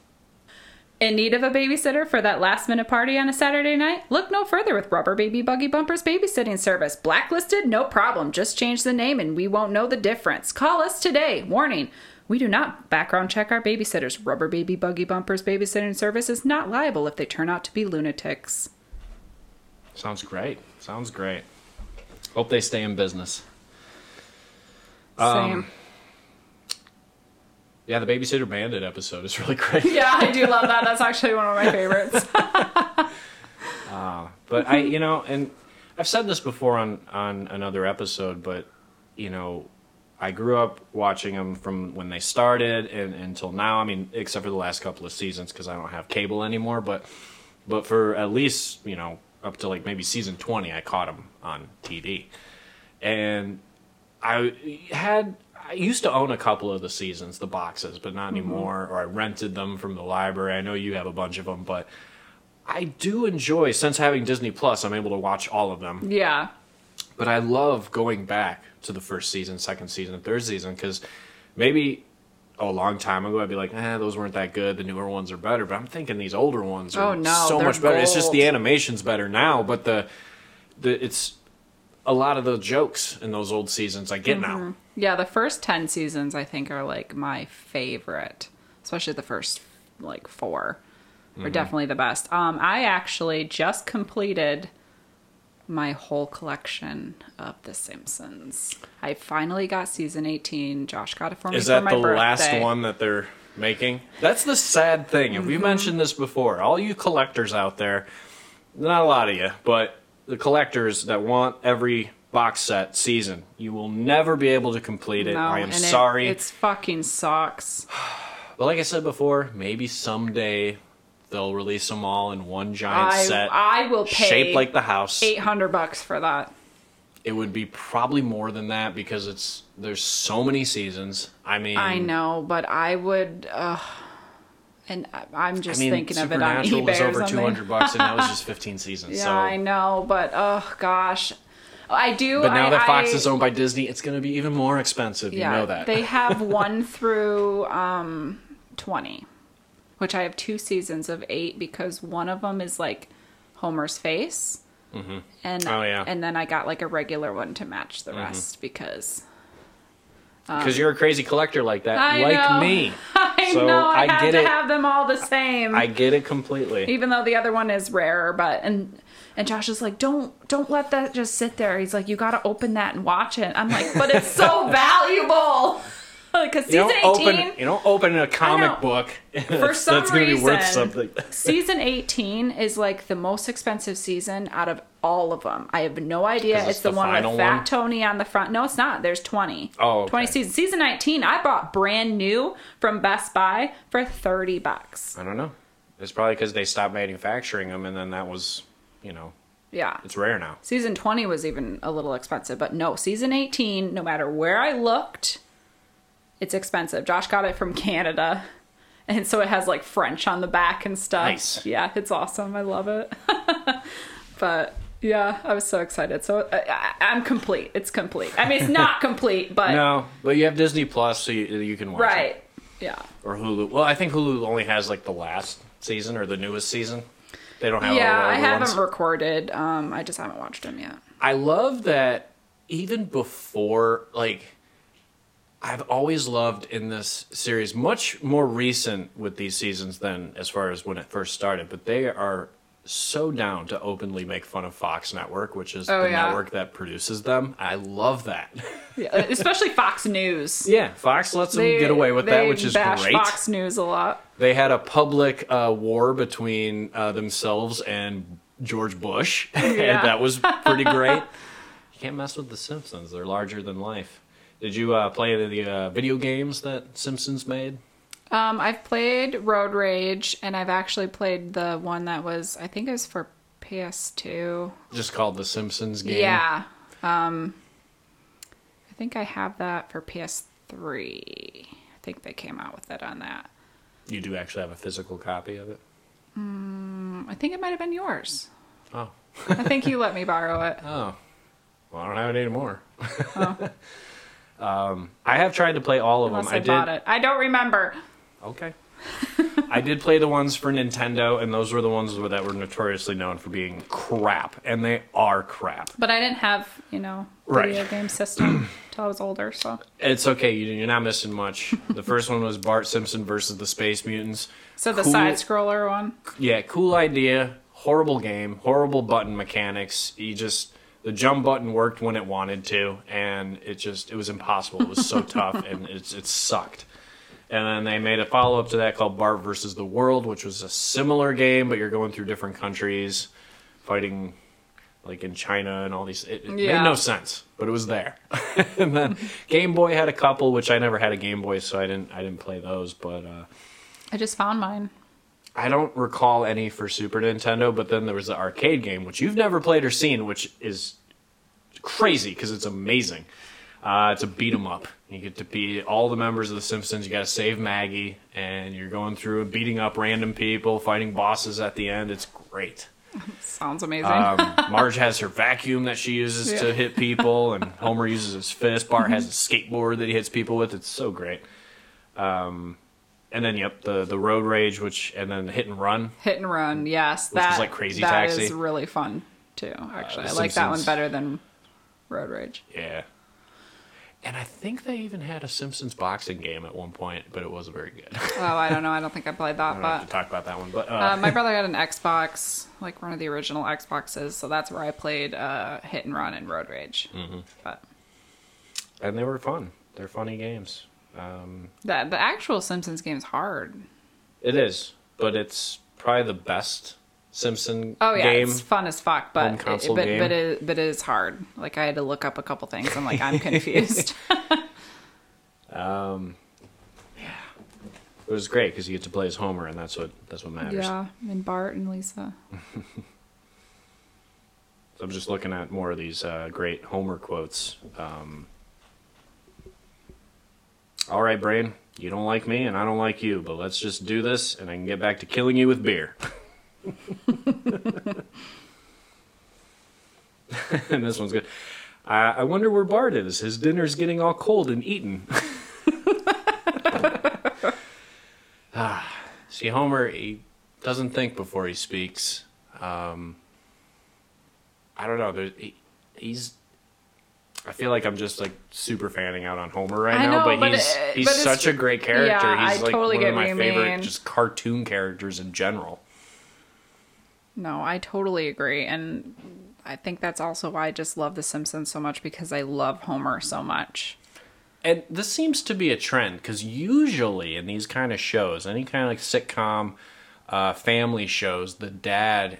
In need of a babysitter for that last minute party on a Saturday night? Look no further with Rubber Baby Buggy Bumpers babysitting service. Blacklisted? No problem. Just change the name and we won't know the difference. Call us today. Warning. We do not background check our babysitters. Rubber Baby Buggy Bumpers babysitting service is not liable if they turn out to be lunatics. Sounds great. Sounds great. Hope they stay in business. Um, Same. Yeah, the Babysitter Bandit episode is really great. Yeah, I do love that. That's actually one of my favorites. But I, you know, and I've said this before on on another episode, but you know, I grew up watching them from when they started and until now. I mean, except for the last couple of seasons because I don't have cable anymore. But but for at least you know up to like maybe season twenty, I caught them on TV, and I had. I used to own a couple of the seasons, the boxes, but not mm-hmm. anymore. Or I rented them from the library. I know you have a bunch of them, but I do enjoy since having Disney Plus. I'm able to watch all of them, yeah. but I love going back to the first season, second season, third season because maybe a long time ago I'd be like, eh, those weren't that good. The newer ones are better, but I'm thinking these older ones are Oh, no, so much better. It's just the animation's better now, but the the it's a lot of the jokes in those old seasons I get now. Yeah, the first 10 seasons I think are like my favorite, especially the first like 4 are definitely the best. Um I actually just completed my whole collection of The Simpsons. I finally got season 18. Josh got it for me Is for that my the last one that they're making? That's the sad thing. And Mm-hmm. we mentioned this before. All you collectors out there, not a lot of you, but the collectors that want every box set season, you will never be able to complete it. No, I am and it- sorry. it's fucking sucks. But like I said before, maybe someday they'll release them all in one giant I set, I will pay shaped like the house. eight hundred bucks for that. It would be probably more than that because it's there's so many seasons. I mean, I know, but I would. Uh, and I- I'm I just mean, thinking of it on eBay was over two hundred bucks, and that was just fifteen seasons. Yeah, so, I know, but oh gosh, I do. but now I, that Fox I- is owned by Disney, it's going to be even more expensive. yeah, you know that. they have one through um, twenty, which I have two seasons of eight because one of them is like Homer's face, and Oh, yeah. and then I got like a regular one to match Mm-hmm. the rest because because you're a crazy collector like that, I like know. me. I So, know I, I have get to it. have them all the same. I get it completely. even though the other one is rarer but and and josh is like don't don't let that just sit there he's like you gotta open that and watch it i'm like but it's so valuable because You season don't 18 open. You don't open a comic book. for some that's gonna reason be worth something. season 18 is like the most expensive season out of all of them i have no idea. it's, it's the, the one with fat one? tony on the front no it's not there's 20 Oh, okay. 20 seasons season 19 i bought brand new from best buy for 30 bucks I don't know. It's probably because they stopped manufacturing them, and then that was, you know, yeah it's rare now. Season 20 was even a little expensive, but no, season 18, no matter where I looked, it's expensive. Josh got it from Canada. And so it has like French on the back and stuff. Nice. Yeah, it's awesome. I love it. but yeah, I was so excited. So I, I, I'm complete. It's complete. I mean, it's not complete, but No, but you have Disney Plus, so you, you can watch it. right. Yeah. Or Hulu. Well, I think Hulu only has like the last season or the newest season. They don't have. Yeah, all the I haven't ones. recorded. Um, I just haven't watched them yet. I love that even before, like, I've always loved in this series, much more recent with these seasons than as far as when it first started, but they are so down to openly make fun of Fox Network, which is Oh, the yeah. network that produces them. I love that. Yeah, especially Fox News. yeah, Fox lets them get away with that, which is bash great. Fox News a lot. They had a public uh, war between uh, themselves and George Bush, Yeah. and that was pretty great. you can't mess with the Simpsons; they're larger than life. Did you uh, play any of the uh, video games that Simpsons made? Um, I've played Road Rage, and I've actually played the one that was, I think it was for PS2. Just called the Simpsons game. Yeah. Um, I think I have that for PS3. I think they came out with it on that. You do actually have a physical copy of it. I think it might have been yours. Oh, I think you let me borrow it. oh. Well, I don't have it anymore. um, I have tried to play all of Unless them. I, I did. bought it. I don't remember. Okay. I did play the ones for Nintendo, and those were the ones that were notoriously known for being crap, and they are crap. But I didn't have, you know, Right. video game system till I was older, so. It's okay, you- you're not missing much. The first one was Bart Simpson versus the Space Mutants. So the Cool- side scroller one? Yeah, cool idea, horrible game, horrible button mechanics. You just the jump button worked when it wanted to, and it just it was impossible. It was so tough, and it's it sucked. And then they made a follow up to that called Bart versus the World, which was a similar game, but you're going through different countries, fighting like in China and all these. It, it Yeah. made no sense, but it was there. and then Game Boy had a couple, which I never had a Game Boy, so I didn't I didn't play those. But uh, I just found mine. I don't recall any for Super Nintendo, but then there was the arcade game, which you've never played or seen, which is crazy because it's amazing. Uh, it's a beat 'em up. You get to beat all the members of the Simpsons. You got to save Maggie, and you're going through and beating up random people, fighting bosses at the end. It's great. Sounds amazing. Um, Marge has her vacuum that she uses Yeah. to hit people, and Homer uses his fist. Bart has a skateboard that he hits people with. It's so great. Um, and then yep, the the road rage, which and then hit and run. Hit and run, yes. Was that like Crazy that Taxi. is really fun too. Actually, The I like that one better than Road Rage. Yeah. And I think they even had a Simpsons boxing game at one point, but it wasn't very good. I Oh, I don't know. I don't think I played that, to but talk about that one, but uh, uh, my brother had an Xbox, like one of the original Xboxes, so that's where I played uh, Hit and Run and Road Rage. Mm-hmm. But and they were fun. They're funny games. Um, the the actual Simpsons game is hard. it is, but it's probably the best Simpson game. Oh yeah, game. it's fun as fuck, but it, but game. but it, but it is hard. Like I had to look up a couple things. I'm like I'm confused. Um, yeah, it was great because you get to play as Homer, and that's what that's what matters. Yeah, and Bart and Lisa. So I'm just looking at more of these uh, great Homer quotes. Um, All right, Brain, you don't like me, and I don't like you, but let's just do this, and I can get back to killing you with beer. and this one's good. I, I wonder where Bart is. His dinner's getting all cold and eaten. ah, see, Homer, he doesn't think before he speaks. Um, I don't know. He, he's. I feel like I'm just like super fanning out on Homer right I now, know, but, but he's it- he's but such a great character. Yeah, he's I like totally one get of my favorite mean. just cartoon characters in general. No, I totally agree. And I think that's also why I just love The Simpsons so much because I love Homer so much. And this seems to be a trend because usually in these kind of shows, any kind of like sitcom, uh, family shows, the dad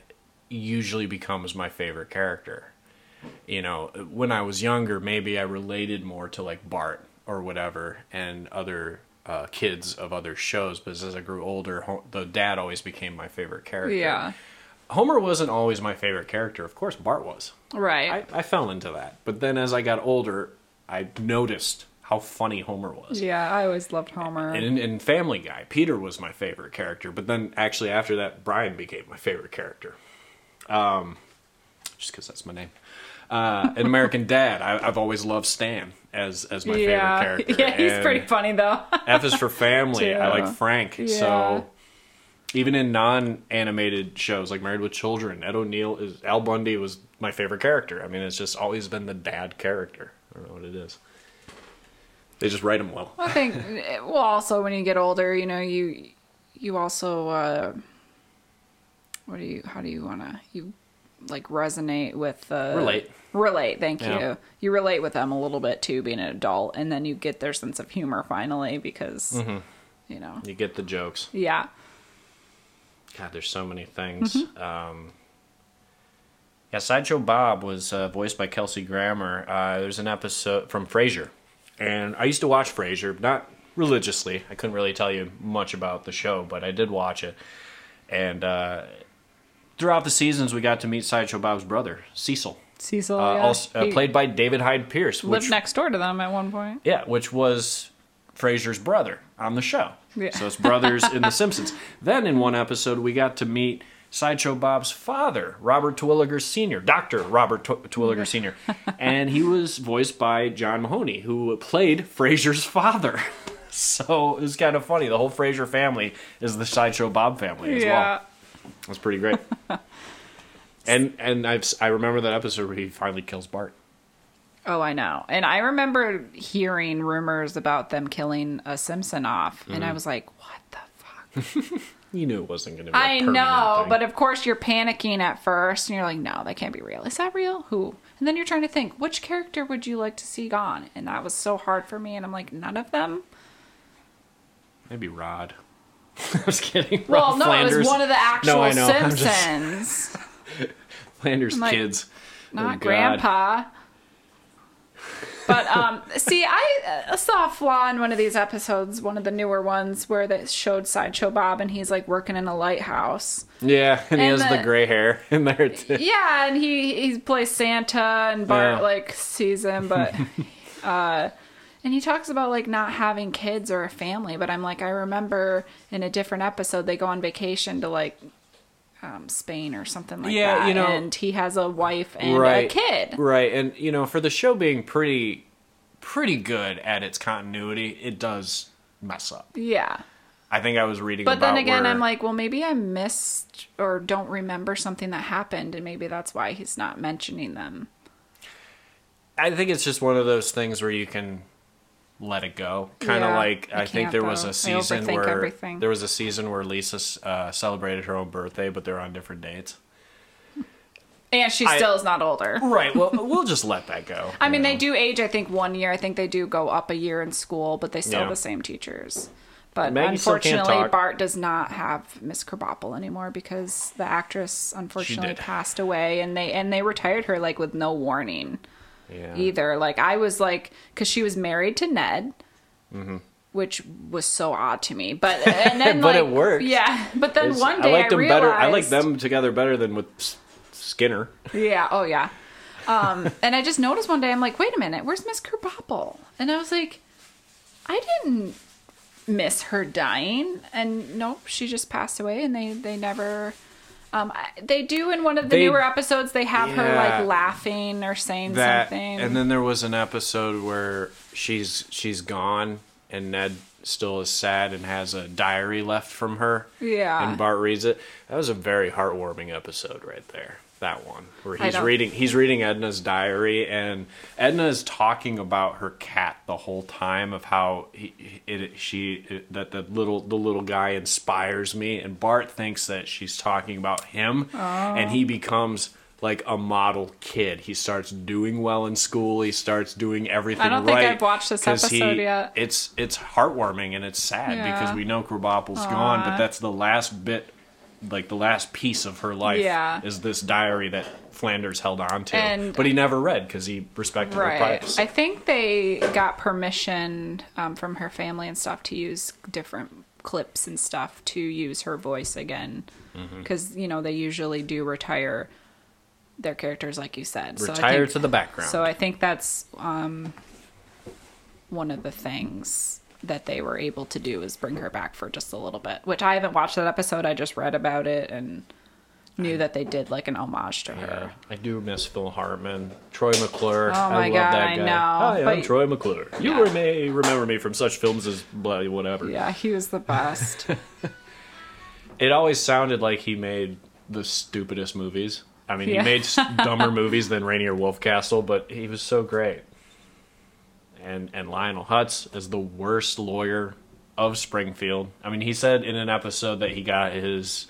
usually becomes my favorite character. You know, when I was younger, maybe I related more to like Bart or whatever and other uh, kids of other shows. But as I grew older, the dad always became my favorite character. Yeah. Homer wasn't always my favorite character. Of course, Bart was. Right. I, I fell into that. But then as I got older, I noticed how funny Homer was. yeah, I always loved Homer. And in Family Guy, Peter was my favorite character. But then actually after that, Brian became my favorite character. Um, just because that's my name. Uh, in American Dad, I, I've always loved Stan as as my yeah. favorite character. Yeah, he's And pretty funny though. F is for family. I like Frank. Yeah. So even in non-animated shows like Married with Children, Ed O'Neill is Al Bundy was my favorite character. I mean, it's just always been the dad character. I don't know what it is. They just write him well. I think well also when you get older, you know, you you also uh what do you how do you want to you like resonate with uh Relate. relate thank Yeah. you you relate with them a little bit too being an adult and then you get their sense of humor finally because Mm-hmm. you know You get the jokes. yeah God, there's so many things. Mm-hmm. Um, yeah, Sideshow Bob was uh, voiced by Kelsey Grammer. Uh, there's an episode from Frasier, and I used to watch Frasier, not religiously. I couldn't really tell you much about the show, but I did watch it. And uh, throughout the seasons, we got to meet Sideshow Bob's brother, Cecil, Cecil uh, yeah. also, uh, played by David Hyde Pierce, lived which next door to them at one point yeah, which was Frasier's brother on the show. Yeah. So it's brothers in The Simpsons. Then in one episode, we got to meet Sideshow Bob's father, Robert Twilliger Sr., Dr. Robert Tw- Twilliger Sr., and he was voiced by John Mahoney, who played Frasier's father. So it was kind of funny. The whole Frasier family is the Sideshow Bob family as yeah well. That's pretty great. and and I've, I remember that episode where he finally kills Bart. Oh, I know. And I remember hearing rumors about them killing a Simpson off, and Mm-hmm. I was like, "What the fuck?" You knew it wasn't going to be. I know, thing. but of course you're panicking at first, and you're like, "No, that can't be real. Is that real? Who?" And then you're trying to think, which character would you like to see gone? And that was so hard for me, and I'm like, none of them. Maybe Rod. I was kidding. Well, no, Flanders. it was one of the actual No, I know. I'm just- Simpsons, Flanders like, kids. not Oh, Grandpa. But um, see, I uh, saw a flaw in one of these episodes, one of the newer ones, where they showed Sideshow Bob and he's like working in a lighthouse. Yeah, and, he has the, the- gray hair in there too. Yeah, and he he plays Santa, and Bart Yeah. like sees him, but uh, and he talks about like not having kids or a family. But I'm like, I remember in a different episode they go on vacation to like um, Spain or something like Yeah, that, you know- and he has a wife and right, a kid. Right, and you know, for the show being pretty, pretty good at its continuity, it does mess up. Yeah. I think I was reading. But then again, where- I'm like, well, maybe I missed or don't remember something that happened, and maybe that's why he's not mentioning them. I think it's just one of those things where you can let it go. Kind of Yeah, like I think there was a season where everything. there was a season where Lisa uh, celebrated her own birthday, but they're on different dates. And she I- still is not older. Right. Well, we'll just let that go. I mean, you they do age, I think, one year. I think they do go up a year in school, but they still Yeah. have the same teachers. But Maggie unfortunately. Bart does not have Miss Krabappel anymore because the actress unfortunately passed away, and they and they retired her like with no warning Yeah. either. Like I was like, because she was married to Ned, Mm-hmm. which was so odd to me. But and then But like, it worked. Yeah, but then It's- one day I liked I them better. I like them together better than with Skinner. Yeah. Oh, yeah. Um, and I just noticed one day, I'm like, wait a minute, where's Miss Krabappel? And I was like, I didn't miss her dying. And nope, she just passed away, and they they never. Um, they do in one of the They- newer episodes. They have her like laughing or saying that something. and then there was an episode where she's she's gone and ned still is sad and has a diary left from her Yeah. and bart reads it that was a very heartwarming episode right there that one where he's reading he's reading edna's diary and edna is talking about her cat the whole time of how he, it, she it, that the little the little guy inspires me and bart thinks that she's talking about him and Oh. he becomes like a model kid. He starts doing well in school. He starts doing everything I don't think right. I've watched this 'cause he- episode yet. It's it's heartwarming and it's sad Yeah. because we know Krabappel's gone, but that's the last bit, like the last piece of her life Yeah. is this diary that Flanders held on to, And- but he never read because he respected her privacy. I think they got permission um, from her family and stuff to use different clips and stuff to use her voice again. Mm-hmm. Because, you know, they usually do retire their characters, like you said. So I think- to the background. So I think that's um, one of the things that they were able to do is bring her back for just a little bit. Which I haven't watched that episode. I just read about it and knew that they did like an homage to yeah, her. I do miss Phil Hartman, Troy McClure. Oh I my love God, that I guy. know, Hi, I'm Troy McClure. You Yeah. may remember me from such films as blah, whatever. Yeah, he was the best. It always sounded like he made the stupidest movies. I mean, Yeah. he made dumber movies than Rainier Wolfcastle, but he was so great. And and Lionel Hutz is the worst lawyer of Springfield. I mean, he said in an episode that he got his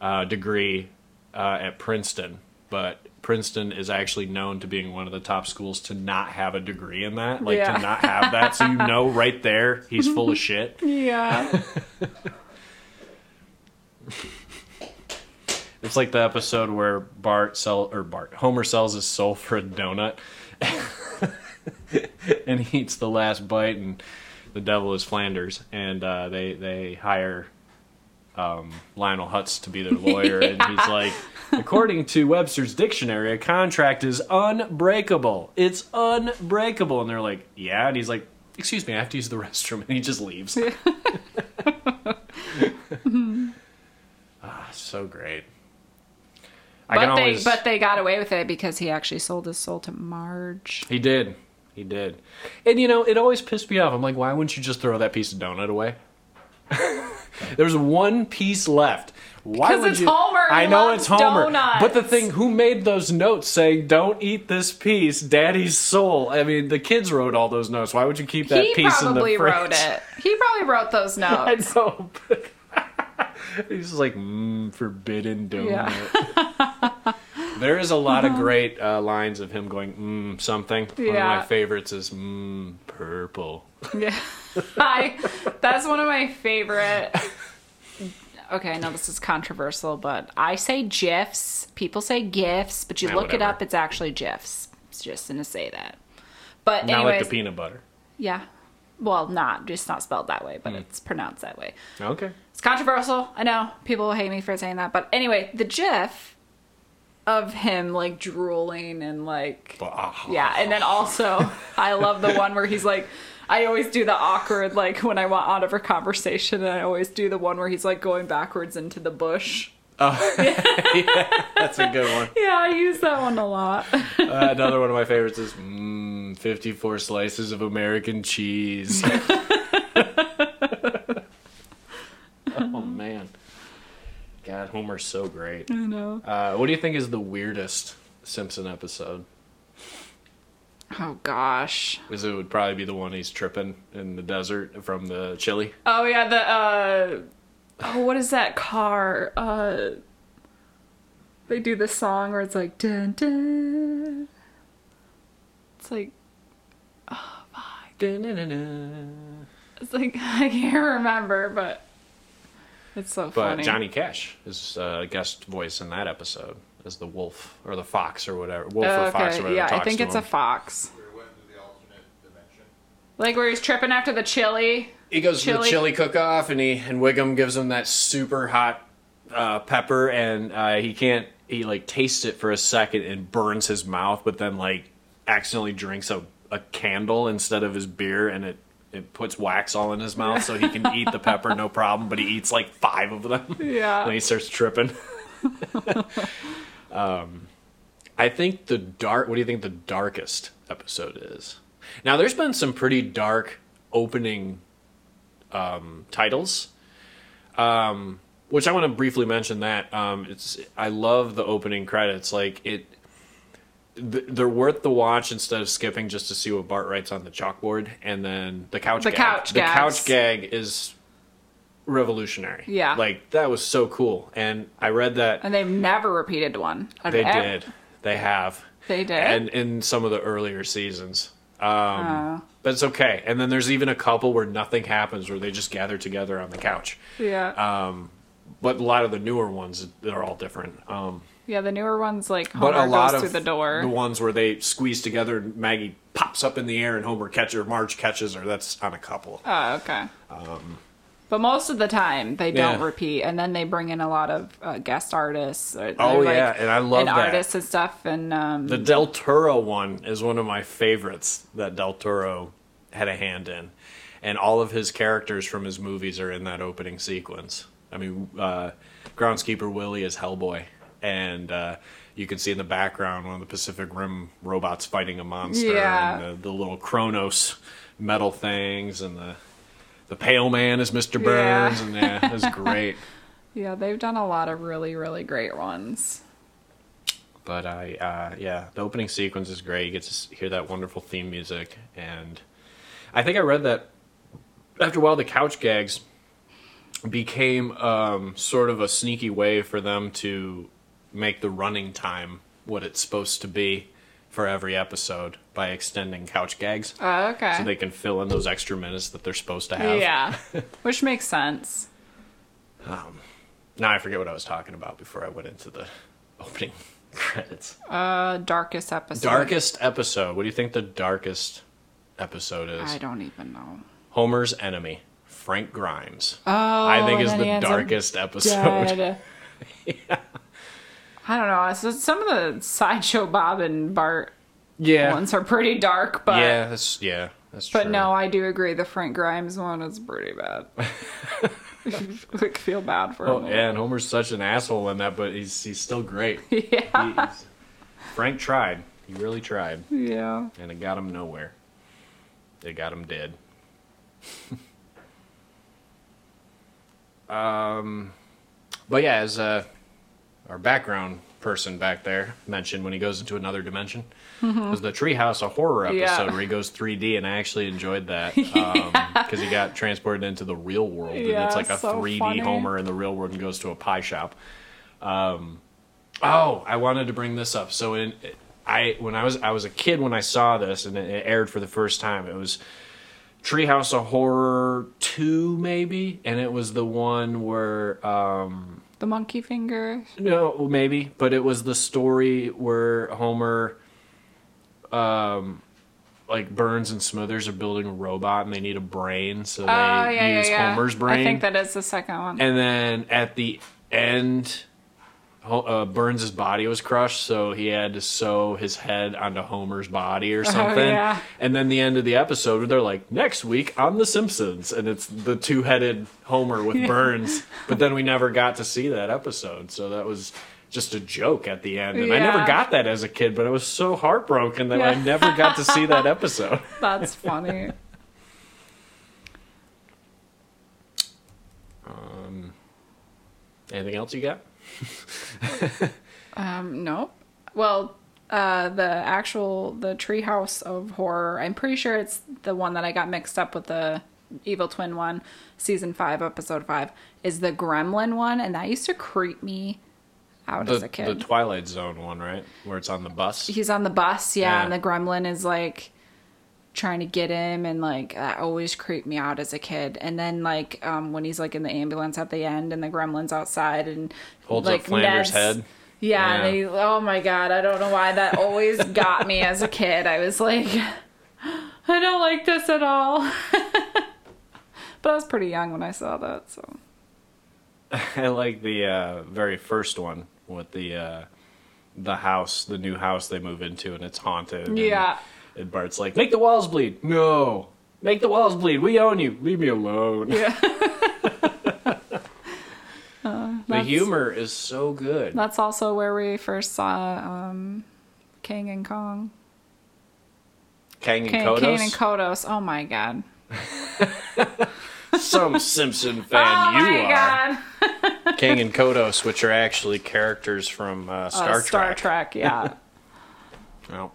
uh, degree uh, at Princeton, but Princeton is actually known to being one of the top schools to not have a degree in that, like Yeah. to not have that. So you know right there he's full of shit. yeah. It's like the episode where Bart sell or Bart Homer sells his soul for a donut, and he eats the last bite, and the devil is Flanders, and uh, they they hire um, Lionel Hutz to be their lawyer, and he's like, according to Webster's dictionary, a contract is unbreakable. It's unbreakable, and they're like, yeah, and he's like, excuse me, I have to use the restroom, and he just leaves. ah, so great. I but they always- but they got away with it because he actually sold his soul to Marge. He did. He did. And you know, it always pissed me off. I'm like, why wouldn't you just throw that piece of donut away? There's one piece left. Why would it's you? Homer. I know it's Homer. donuts. But the thing, who made those notes saying "Don't eat this piece"? Daddy's soul. I mean, the kids wrote all those notes. Why would you keep that He piece in the fridge? He probably wrote it. He probably wrote those I notes. know. but- He's just like mm, forbidden donut. Yeah. There is a lot of great uh, lines of him going mm, something. One of my favorites is mm, purple. Yeah. I that's one of my favorite Okay, I know this is controversial, but I say GIFs. People say GIFs, but you Yeah, look it up, it's actually GIFs. It's just gonna say that. But Not anyways, like the peanut butter. yeah. Well, not just not spelled that way, but Hmm. it's pronounced that way. Okay. It's controversial. I know people will hate me for saying that, but anyway, the GIF of him like drooling and like yeah, and then also I love the one where he's like. I always do the awkward like when I want out of a conversation, and I always do the one where he's like going backwards into the bush. Oh, That's a good one. Yeah, I use that one a lot. Uh, another one of my favorites is mm, 54 slices of American cheese. oh, man. God, Homer's so great. I know. Uh, what do you think is the weirdest Simpson episode? Oh gosh. Because it would probably be the one he's tripping in the desert from the chili. Oh yeah, the uh oh what is that car? Uh they do this song where it's like dun dun It's like oh bye. it's like I can't remember, but it's so But funny. But Johnny Cash is uh, a guest voice in that episode as the wolf or the fox or whatever. Wolf Oh, or fox or whatever. yeah, I think to it's him. a fox. We went into the alternate dimension. Like where he's tripping after the chili. he goes to the Chili. chili cook-off, and he and Wiggum gives him that super hot uh, pepper, and uh, he can't. He like tastes it for a second and burns his mouth, but then like accidentally drinks a, a candle instead of his beer, and it it puts wax all in his mouth, so he can eat the pepper no problem. But he eats like five of them. Yeah. and he starts tripping. um, I think the dark. What do you think the darkest episode is? Now, there's been some pretty dark opening um, titles, um, which I want to briefly mention. That um, it's I love the opening credits. Like it, they're worth the watch instead of skipping just to see what Bart writes on the chalkboard, and then the couch. The gag. couch The gags. couch gag is revolutionary. Yeah. like that was so cool, and I read that And they've never repeated one. I've they ever- did. They have. They did? And in some of the earlier seasons. Um, Oh. But it's okay. And then there's even a couple where nothing happens, where they just gather together on the couch. Yeah. Um, but a lot of the newer ones, they're all different. Um, yeah, the newer ones like but Homer a lot goes of through the door. the ones where they squeeze together and Maggie pops up in the air and Homer catches or Marge catches her, that's on a couple. Oh, okay. but most of the time they don't Um, Yeah. repeat, and then they bring in a lot of uh, guest artists. Or, Oh, like- yeah, and I love and that. artists and stuff. And um, The Del Toro one is one of my favorites that Del Toro had a hand in. And all of his characters from his movies are in that opening sequence. I mean, uh, Groundskeeper Willie is Hellboy. And uh, you can see in the background one of the Pacific Rim robots fighting a monster. Yeah. And the, the little Cronos metal things. And the, the Pale Man is Mr. Yeah. Burns. And yeah, it was great. yeah, they've done a lot of really, really great ones. But I, uh, yeah, the opening sequence is great. You get to hear that wonderful theme music, and I think I read that after a while, the couch gags became um, sort of a sneaky way for them to make the running time what it's supposed to be for every episode by extending couch gags, Oh, okay. so they can fill in those extra minutes that they're supposed to have. yeah, which makes sense. Now I forget what I was talking about before I went into the opening credits. Uh, darkest episode. Darkest episode. What do you think the darkest episode is? I don't even know. Homer's enemy, Frank Grimes. Oh, I think is the he ends up darkest episode. dead. I don't know. So some of the sideshow Bob and Bart Yeah. ones are pretty dark, but yeah, that's yeah, that's true. but true. no, I do agree. The Frank Grimes one is pretty bad. like feel bad for Oh, him. yeah, and Homer's such an asshole in that, but he's he's still great. yeah, He's- Frank tried. He really tried, yeah. and it got him nowhere. It got him dead. um, but yeah, as uh, our background person back there mentioned when he goes into another dimension was the Treehouse a horror episode Mm-hmm. Yeah. where he goes 3D, and I actually enjoyed that because he got transported into the real world, and Yeah, it's like a so 3D funny. Homer in the real world and goes to a pie shop. Um, oh, I wanted to bring this up. So in I when I was I was a kid when I saw this and it, it aired for the first time. It was Treehouse of Horror two maybe, and it was the one where um The monkey finger. no maybe, but it was the story where Homer um like Burns and Smithers are building a robot and they need a brain, so they oh yeah, yeah, use yeah. Homer's brain. I think that is the second one. And then at the end, uh, Burns' body was crushed, so he had to sew his head onto Homer's body or something. Oh, yeah. And then the end of the episode, they're like, next week on The Simpsons. And it's the two headed Homer with Burns. But then we never got to see that episode, so that was. Just a joke at the end, and I never got that as a kid. But I was so heartbroken that I never got to see that episode. That's funny. Anything else you got? Um, no. Well, uh, the actual the Treehouse of Horror. I'm pretty sure it's the one that I got mixed up with the Evil Twin one, season five, episode five. Is the Gremlin one, and that used to creep me out as a kid. the Twilight Zone one, right? Where it's on the bus. He's on the bus, yeah, Yeah. and the Gremlin is like trying to get him and like that always creeped me out as a kid and then like um when he's like in the ambulance at the end and the gremlin's outside and Holds up like Flanders' head. yeah, Yeah. And he, oh my god i don't know why that always got me as a kid i was like I don't like this at all. but I was pretty young when I saw that, so. I like the uh, very first one with the uh, the house, the new house they move into, and it's haunted. Yeah. And Bart's like, "Make the walls bleed." No, make the walls bleed. We own you. Leave me alone. Yeah. the humor is so good. That's also where we first saw um, King and Kong. Kang and King, Kodos. King and Kodos. Oh my god. Some Simpson fan oh you my are. god. King and Kodos, which are actually characters from uh, Uh, Star Star Trek. Trek, yeah. Oh.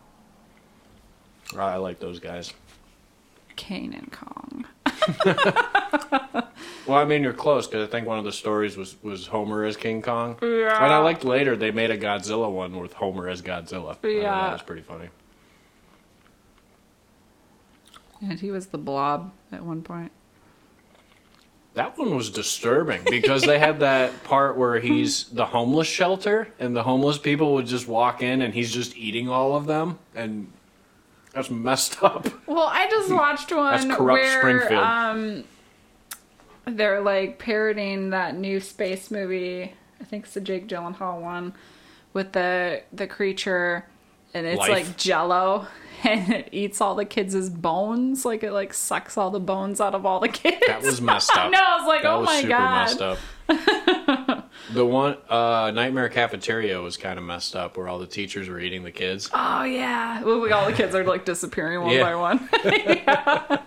I like those guys. Kane and Kong. Well, I mean, you're close because I think one of the stories was, was Homer as King Kong. Yeah. And I liked later they made a Godzilla one with Homer as Godzilla. Yeah. that was pretty funny. And he was the blob at one point. That one was disturbing because they had that part where he's the homeless shelter and the homeless people would just walk in and he's just eating all of them and that's messed up. Well, I just watched one That's corrupt where Springfield. um they're like parodying that new space movie. I think it's the Jake Gyllenhaal one with the the creature and it's Life. like jello and it eats all the kids' bones. Like it like sucks all the bones out of all the kids. That was messed up. no, I was like, That oh was my super god. messed up. The one uh, Nightmare Cafeteria was kind of messed up where all the teachers were eating the kids. Oh yeah. Well, we, all the kids are like disappearing one Yeah. by one. yeah.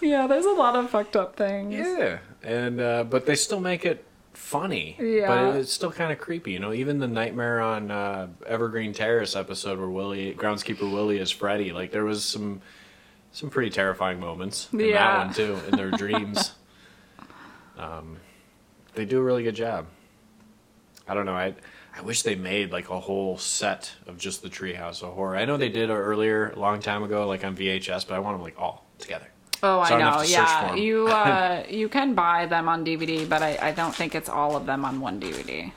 yeah, there's a lot of fucked up things. Yeah, and uh, but they still make it funny. Yeah. but it's still kind of creepy. You know, even the Nightmare on uh, Evergreen Terrace episode where Willie, groundskeeper Willie, is Freddy. Like there was some some pretty terrifying moments in Yeah. that one too, in their dreams. Um, they do a really good job. I don't know. I I wish they made like a whole set of just the Treehouse of Horror. I know they did earlier, a long time ago, like on VHS, but I want them like all together. Oh, So I I know. to search for Yeah, you uh, you can buy them on DVD, but I, I don't think it's all of them on one DVD.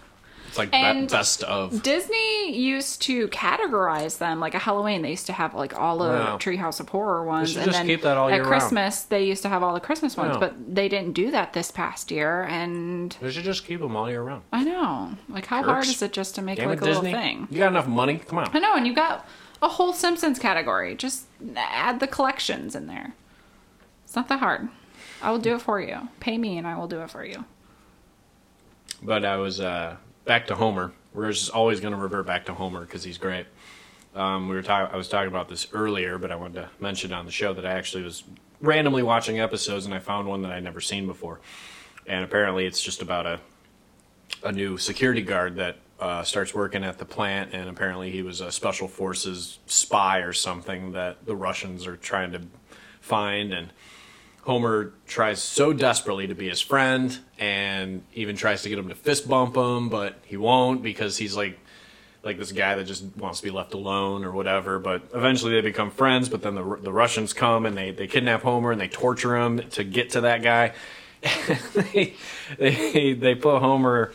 It's like be- And- best of. Disney used to categorize them like a Halloween. They used to have like all the Wow. Treehouse of Horror ones, and just then keep that all at year round. Christmas they used to have all the Christmas ones, but they didn't do that this past year. And They should just keep them all year round. I know, like how hard is it just to make Damn like a Disney. little thing? You got enough money? Come on. I know, and you got a whole Simpsons category. Just add the collections in there. It's not that hard. I will do it for you. Pay me, and I will do it for you. But I was uh, back to Homer. We're just always going to revert back to Homer because he's great. Um, we were talking. I was talking about this earlier, but I wanted to mention on the show that I actually was randomly watching episodes and I found one that I'd never seen before. And apparently, it's just about a a new security guard that uh, starts working at the plant, and apparently he was a special forces spy or something that the Russians are trying to find. And Homer tries so desperately to be his friend, and even tries to get him to fist bump him, but he won't because he's like like this guy that just wants to be left alone or whatever. But eventually they become friends. But then the the Russians come and they they kidnap Homer and they torture him to get to that guy. they, they they put Homer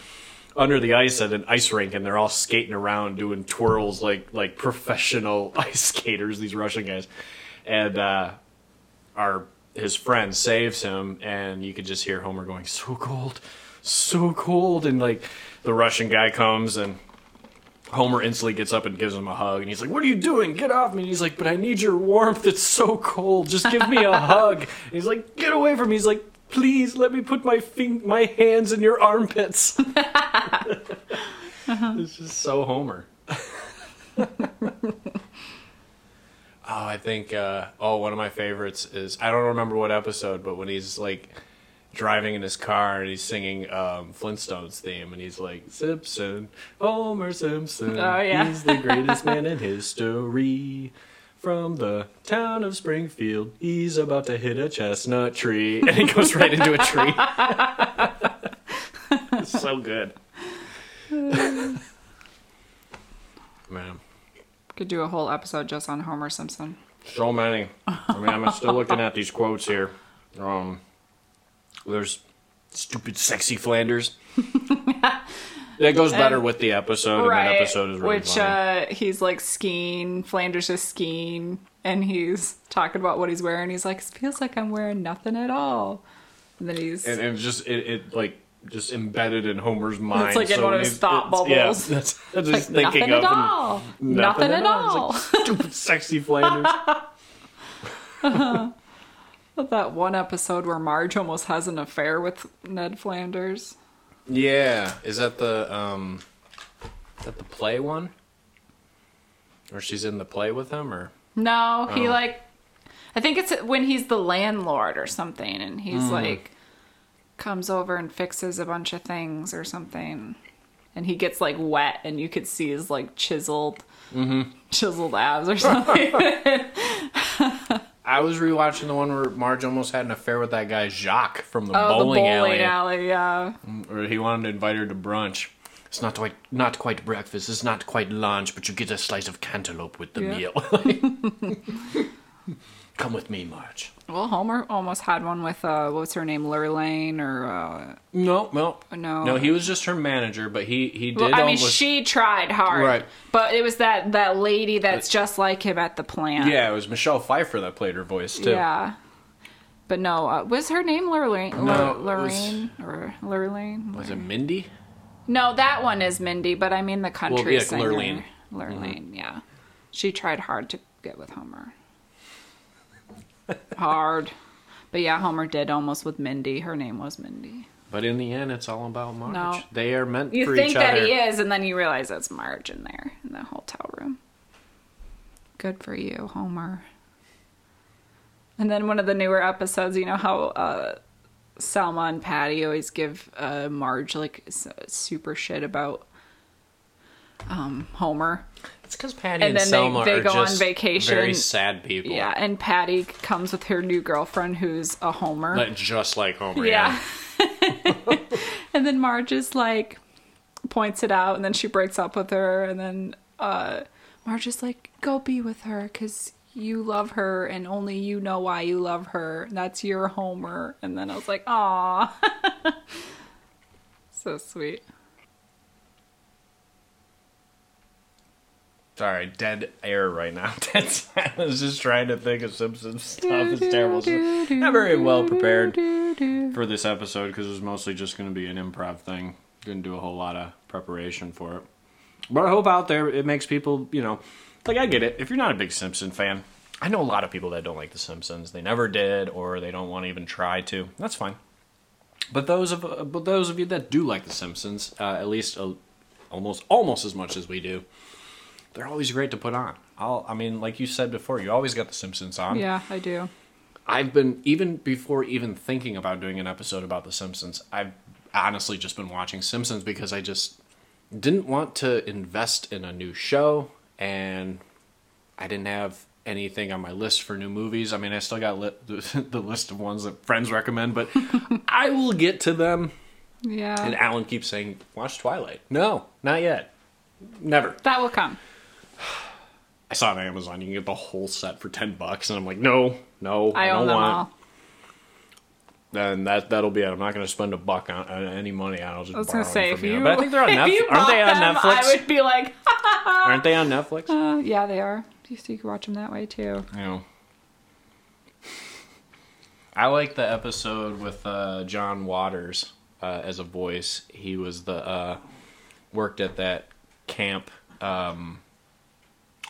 under the ice at an ice rink and they're all skating around doing twirls like like professional ice skaters these russian guys and uh our his friend saves him and you could just hear homer going so cold so cold and like the russian guy comes and Homer instantly gets up and gives him a hug, and he's like, "What are you doing? Get off me!" And he's like, "But I need your warmth. It's so cold. Just give me a hug." And he's like, "Get away from me!" He's like, "Please let me put my fing- my hands in your armpits." Uh-huh. This is so Homer. oh, I think. Uh, oh, one of my favorites is I don't remember what episode, but when he's like driving in his car and he's singing um, Flintstones theme, and he's like Simpson, Homer Simpson. Oh, yeah. he's the greatest man in history. From the town of Springfield, he's about to hit a chestnut tree, and he goes right into a tree. it's so good. Man, Could do a whole episode just on Homer Simpson. so many. I mean, I'm still looking at these quotes here. Um, there's stupid, sexy Flanders. that goes better with the episode, and that episode is really Which uh, he's like skiing. Flanders is skiing. and he's talking about what he's wearing. He's like, "It feels like I'm wearing nothing at all." And then he's and, and just it, it like just embedded in Homer's mind. like in one of his thought it's- Yeah, bubbles. that's, that's like, just thinking nothing of at all. Nothing, at all. It's like, Stupid, sexy Flanders. that one episode where Marge almost has an affair with Ned Flanders. yeah, is that the um, is that the play one? Or she's in the play with him, or No, he Oh. like I think it's when he's the landlord or something and he's Hmm. like comes over and fixes a bunch of things or something. And he gets like wet and you could see his like chiseled Mm-hmm. chiseled abs or something. I was rewatching the one where Marge almost had an affair with that guy Jacques from the oh, the bowling, bowling alley, alley. yeah. or he wanted to invite her to brunch. It's not quite not quite breakfast. It's not quite lunch, but you get a slice of cantaloupe with the Yeah. meal. Come with me, Marge. Well, Homer almost had one with uh what's her name, Lurlane or uh No, no, No. no. He was just her manager, but he he did well, I mean, almost. she tried hard, Right. But it was that that lady that's just like him at the plant. yeah, it was Michelle Pfeiffer that played her voice too. Yeah. But no, uh, was her name Lurlane? No, Lur- it was- Lorraine or Lurlane? Was it Mindy? No, that one is Mindy, but I mean the country yeah, singer. Lurleen. Lurleen, yeah. She tried hard to get with Homer. Hard. But yeah, Homer did almost with Mindy. Her name was Mindy. But in the end, it's all about Marge. No. They are meant You for think each that other. he is, and then you realize it's Marge in there in the hotel room. Good for you, Homer. And then one of the newer episodes, you know how uh, Selma and Patty always give uh, Marge like super shit about um, Homer. It's because Patty And and, then they- Selma they are go on vacation. very sad people. Yeah, and Patty comes with her new girlfriend who's a Homer. Like, just like Homer. Yeah. and then Marge is like points it out and then she breaks up with her and then uh Marge is like go be with her cuz you love her and only you know why you love her. That's your Homer. And then I was like, "Aw." so sweet. Sorry, dead air right now. Dead silence. Just trying to think of Simpsons stuff. It's terrible. So- Not very well prepared for this episode because it was mostly just going to be an improv thing. Didn't do a whole lot of preparation for it. But I hope out there it makes people, you know, like I get it. If you're not a big Simpson fan, I know a lot of people that don't like The Simpsons. They never did, or they don't want to even try to. That's fine. But those of but those of you that do like The Simpsons, uh, at least uh, almost almost as much as we do, they're always great to put on. I'll, I mean, like you said before, you always got The Simpsons on. Yeah, I do. I've been even before even thinking about doing an episode about The Simpsons. I've honestly just been watching Simpsons because I just didn't want to invest in a new show, and I didn't have anything on my list for new movies. I mean, I still got li- the list of ones that friends recommend, but I will get to them. Yeah. And Alan keeps saying, "Watch Twilight." No, not yet. Never. that will come. I saw it on Amazon. You can get the whole set for ten bucks, and I'm like, no, no, I, I, own don't them want. all. Then that that'll be it. I'm not going to spend a buck on, on any money on. it. I'll just I was borrow gonna say if you But I think they're on Netflix. Aren't they on them, Netflix? I would be like, Aren't they on Netflix? uh, yeah, they are. You So you can watch them that way too. Know. I like the episode with uh, John Waters uh, as a voice. He was the uh, worked at that camp, um,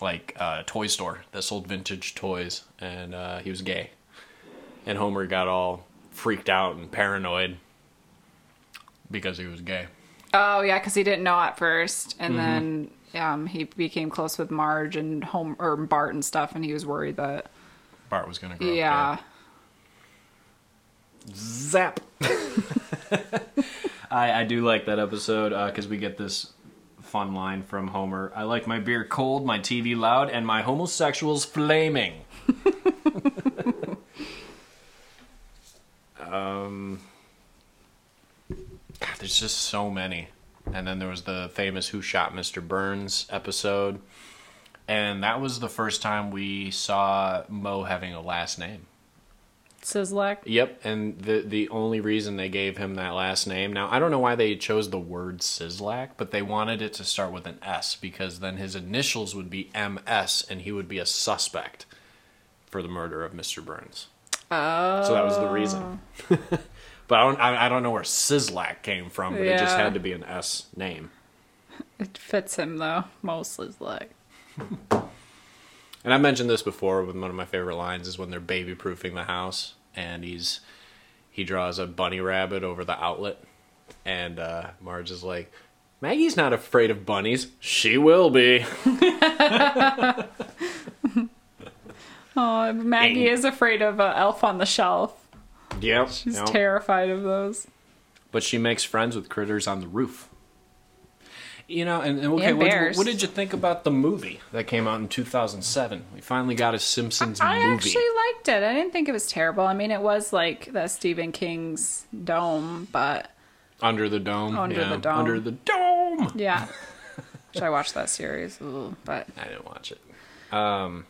like uh, toy store that sold vintage toys, and uh, he was gay. And Homer got all freaked out and paranoid because he was gay. Oh yeah, because he didn't know at first, and Mm-hmm. then um, he became close with Marge and home or Bart and stuff, and he was worried that Bart was gonna grow yeah. Zap. I I do like that episode because we get this fun line from Homer. I like my beer cold, my TV loud, and my homosexuals flaming. um, God, there's just so many. And then there was the famous "Who Shot Mr. Burns" episode, and that was the first time we saw Moe having a last name. Szyslak. Yep, and the the only reason they gave him that last name. Now I don't know why they chose the word Szyslak, but they wanted it to start with an S because then his initials would be MS and he would be a suspect. for the murder of Mr. Burns. Oh. So that was the reason. Oh. but I don't I, I don't know where Szyslak came from, but it just had to be an S name. It fits him though. Mostly like. And I mentioned this before with one of my favorite lines is when they're baby proofing the house and he's he draws a bunny rabbit over the outlet and uh Marge is like Maggie's not afraid of bunnies. She will be. Oh, Maggie Dang. is afraid of uh, Elf on the Shelf. Yep. She's yep. terrified of those. but she makes friends with critters on the roof. You know, and, and okay, what, what did you think about the movie that came out in 2007? We finally got a Simpsons I movie. I actually liked it. I didn't think it was terrible. I mean, it was like the Stephen King's Dome, but Under the Dome. Under yeah, the Dome. Under the Dome. yeah. Should I watch that series? Ooh, but I didn't watch it. Um,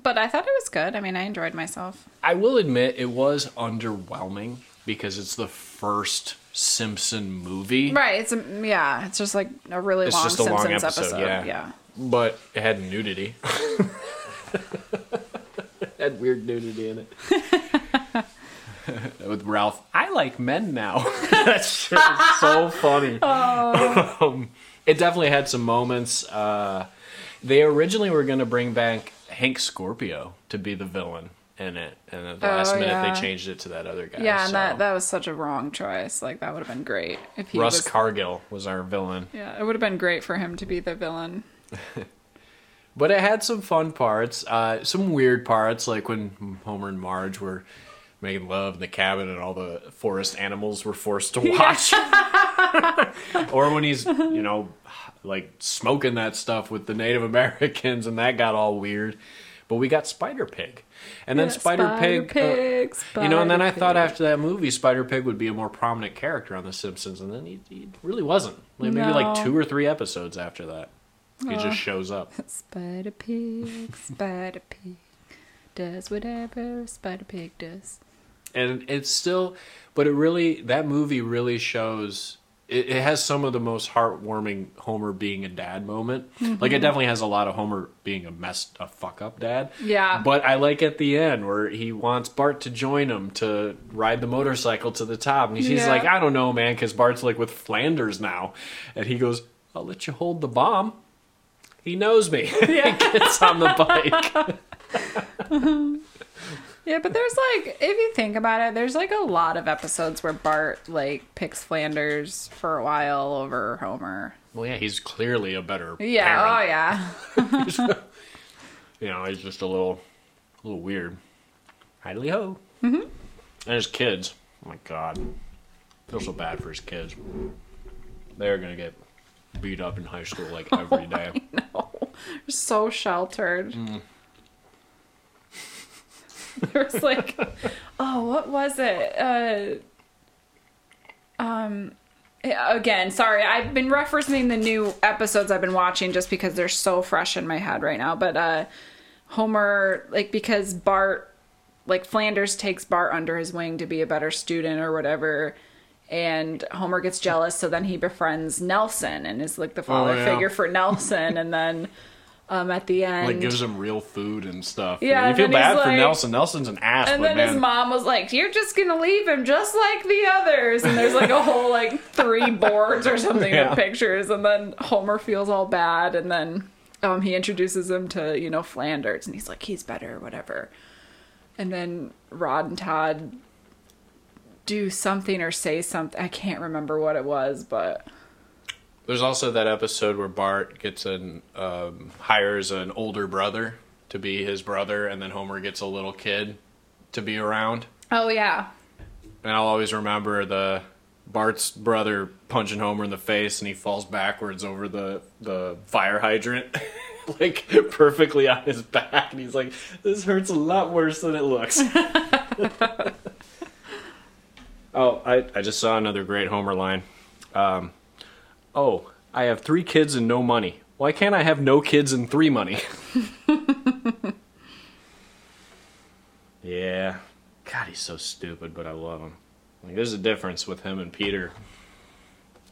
but I thought it was good. I mean, I enjoyed myself. I will admit it was underwhelming because it's the first Simpson movie, Right. It's a, yeah. It's just like a really It's long just a long episode, episode. yeah. yeah. but it had nudity. had weird nudity in it. With Ralph, I like men now. that shit is so funny. Um, it definitely had some moments. Uh, they originally were going to bring back Hank Scorpio to be the villain in it, and at the last Oh, minute yeah. they changed it to that other guy. Yeah, and that that was such a wrong choice. Like that would have been great if he Russ was. Cargill was our villain. yeah, it would have been great for him to be the villain. But it had some fun parts, uh, some weird parts, like when Homer and Marge were making love in the cabin and all the forest animals were forced to watch. or when he's, you know, like smoking that stuff with the Native Americans and that got all weird. But we got Spider Pig. And then Yeah, Spider, Pig. uh, Pig, you know, and then I Spider thought after that movie, Spider Pig would be a more prominent character on The Simpsons, and then he, he really wasn't. Like, maybe like two or three episodes after that, he just shows up. Spider Pig, Spider Pig does whatever Spider Pig does. and it's still but it really that movie really shows it, it has some of the most heartwarming homer being a dad moment Mm-hmm. like it definitely has a lot of homer being a messed a fuck up dad Yeah. but i like at the end where he wants bart to join him to ride the motorcycle to the top and he's, he's Yeah. like i don't know man because bart's like with flanders now and he goes i'll let you hold the bomb he knows me Yeah. he gets on the bike Yeah, but there's like, if you think about it, there's like a lot of episodes where Bart like picks Flanders for a while over Homer. well yeah he's clearly a better Yeah, parent. oh yeah. you know, he's just a little, a little weird. Hidely ho. Mm-hmm. And his kids. Oh my god, feel so bad for his kids. They're gonna get beat up in high school like every day. no, they're so sheltered. Mm. there was like, oh, what was it? Uh, um, again, sorry, I've been referencing the new episodes I've been watching just because they're so fresh in my head right now. But uh, Homer, like, because Bart, like, Flanders takes Bart under his wing to be a better student or whatever. And Homer gets jealous, so then he befriends Nelson and is like the father yeah. figure for Nelson. and then um, at the end, like gives him real food and stuff. Yeah, you feel bad for like- Nelson. Nelson's an ass, And then man, his mom was like, "You're just gonna leave him just like the others." And there's like a whole like three boards or something Yeah. with pictures. And then Homer feels all bad, and then um, he introduces him to you know Flanders, and he's like, "He's better, whatever." And then Rod and Todd do something or say something. I can't remember what it was, but there's also that episode where Bart gets an um, hires an older brother to be his brother, and then Homer gets a little kid to be around. oh yeah, And I'll always remember the Bart's brother punching Homer in the face and he falls backwards over the the fire hydrant. like perfectly on his back and he's like, This hurts a lot worse than it looks. oh, I, I just saw another great Homer line. Um, oh, I have three kids and no money. Why can't I have no kids and three money? yeah. God, he's so stupid, but I love him. Like, there's a difference with him and Peter.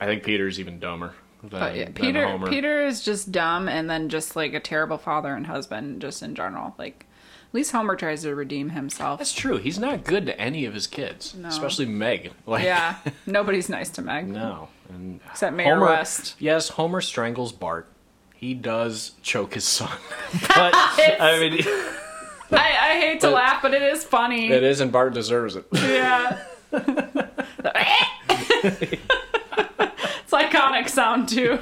I think Peter's even dumber. Than, but yeah, Peter Homer. Peter is just dumb, and then just like a terrible father and husband, just in general. Like least Homer tries to redeem himself. That's true. He's not good to any of his kids, No. especially Meg. Like, Yeah, nobody's nice to Meg. no. And Except Mayor Homer, West. Yes, Homer strangles Bart. He does choke his son. but I mean, I, I hate to But- laugh, but it is funny. it is, and Bart deserves it. Yeah. it's iconic sound too.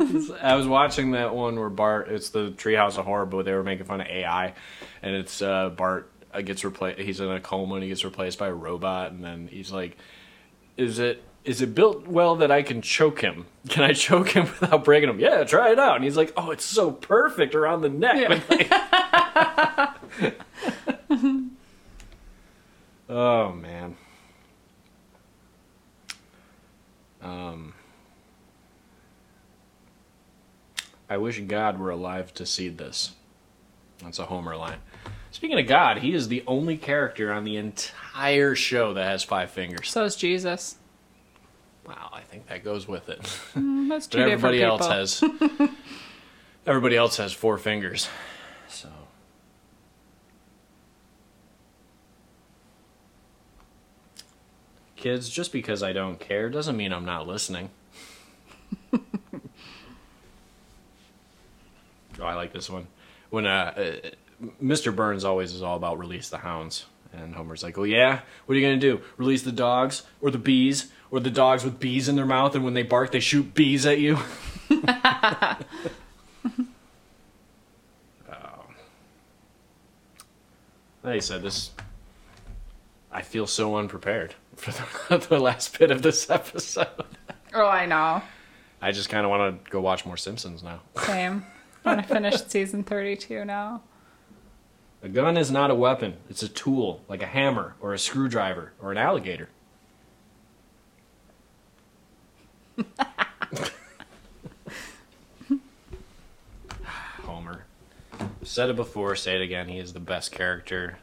I was watching that one where Bart, it's the Treehouse of Horror, but they were making fun of AI, and it's uh, Bart uh, gets replaced. He's in a coma and he gets replaced by a robot, and then he's like, "Is it is it built well that I can choke him? Can I choke him without breaking him? Yeah, try it out." And he's like, "Oh, it's so perfect around the neck." Yeah. Oh man. Um. I wish God were alive to see this. That's a Homer line. Speaking of God, he is the only character on the entire show that has five fingers. So is Jesus. Wow, I think that goes with it. Mm, That's two But everybody else has everybody else has four fingers. So Kids, just because I don't care doesn't mean I'm not listening. I like this one. When uh, uh, Mr. Burns always is all about release the hounds. And Homer's like, "Oh yeah, what are you gonna do? Release the dogs or the bees or the dogs with bees in their mouth, and when they bark, they shoot bees at you." oh. Like I said, this. I feel so unprepared for the, the last bit of this episode. Oh, I know. I just kind of want to go watch more Simpsons now. Same. I'm season 32 now. A gun is not a weapon. It's a tool, like a hammer or a screwdriver or an alligator. Homer. Said it before, say it again. He is the best character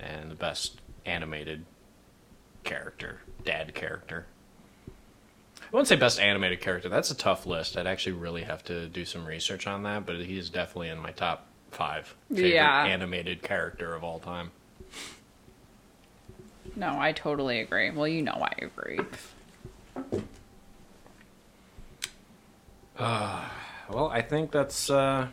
and the best animated character, dad character. I wouldn't say best animated character. That's a tough list. I'd actually really have to do some research on that, but he's definitely in my top five favorite Yeah. animated character of all time. No, I totally agree. Well, you know I agree. Well, I think that's uh,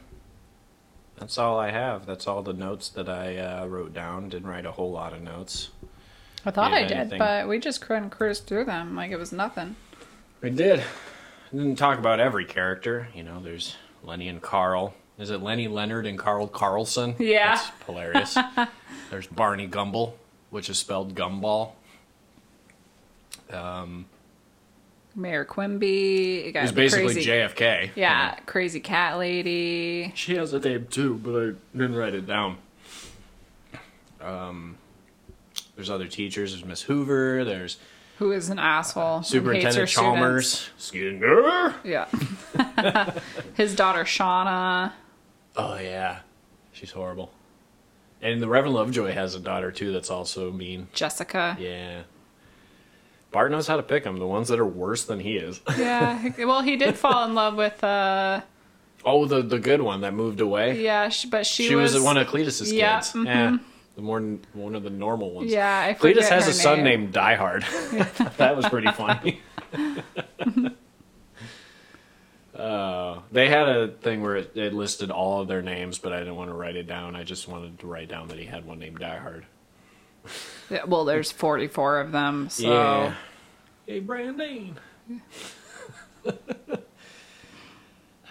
that's all I have. That's all the notes that I uh, wrote down. Didn't write a whole lot of notes. I thought I did, anything. but we just couldn't cruise through them like it was nothing. We did. Didn't talk about every character. You know, there's Lenny and Carl. Is it Lenny Leonard and Carl Carlson? Yeah. That's hilarious. there's Barney Gumble, which is spelled gumball. Um, Mayor Quimby. You got basically crazy, JFK. Yeah, crazy cat lady. She has a name too, but I didn't write it down. Um, there's other teachers. There's Miss Hoover. There's Who is an asshole? and hates her Superintendent. Chalmers. Skinner. Yeah. His daughter Shauna. Oh yeah, she's horrible. And the Reverend Lovejoy has a daughter too that's also mean. Jessica. Yeah. Bart knows how to pick them. The ones that are worse than he is. Yeah. Well, he did fall in love with uh oh, the the good one that moved away. yeah, sh- but she, she, was, one of Cletus's Yeah, kids. mhm. Yeah. The more one of the normal ones. Yeah, I Cletus forget has her a son named Die Hard. that was pretty funny. uh, they had a thing where it, it listed all of their names, but I didn't want to write it down. I just wanted to write down that he had one named Die Hard. Yeah, well, there's 44 of them, so Yeah. Hey, Brandine.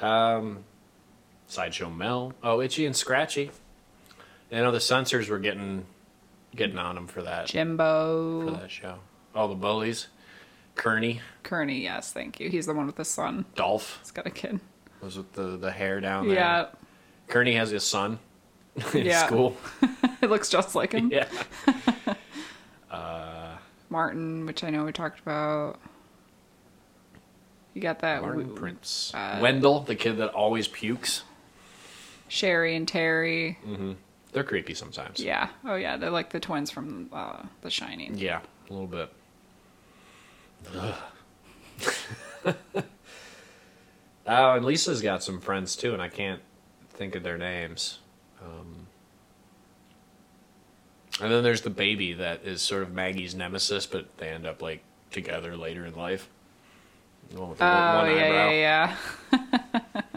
um, Sideshow Mel. Oh, Itchy and Scratchy. You know the censors were getting getting on him for that Jimbo for that show. All the bullies. Kearney, Kearney, yes, thank you. He's the one with the son. Dolph He's got a kid. was with the the hair down there. Yeah. Kearney has his son in Yeah. school. it looks just like him. Yeah. Martin, which I know we talked about. You got that Martin w- Prince. uh, Wendell, the kid that always pukes. Sherri and Terri. They're creepy sometimes. Yeah. Oh yeah, they're like the twins from uh, The Shining. Yeah, a little bit. oh, and Lisa's got some friends too, and I can't think of their names. Um, and then there's the baby that is sort of Maggie's nemesis, but they end up like together later in life. The one with the oh, one yeah, yeah, yeah.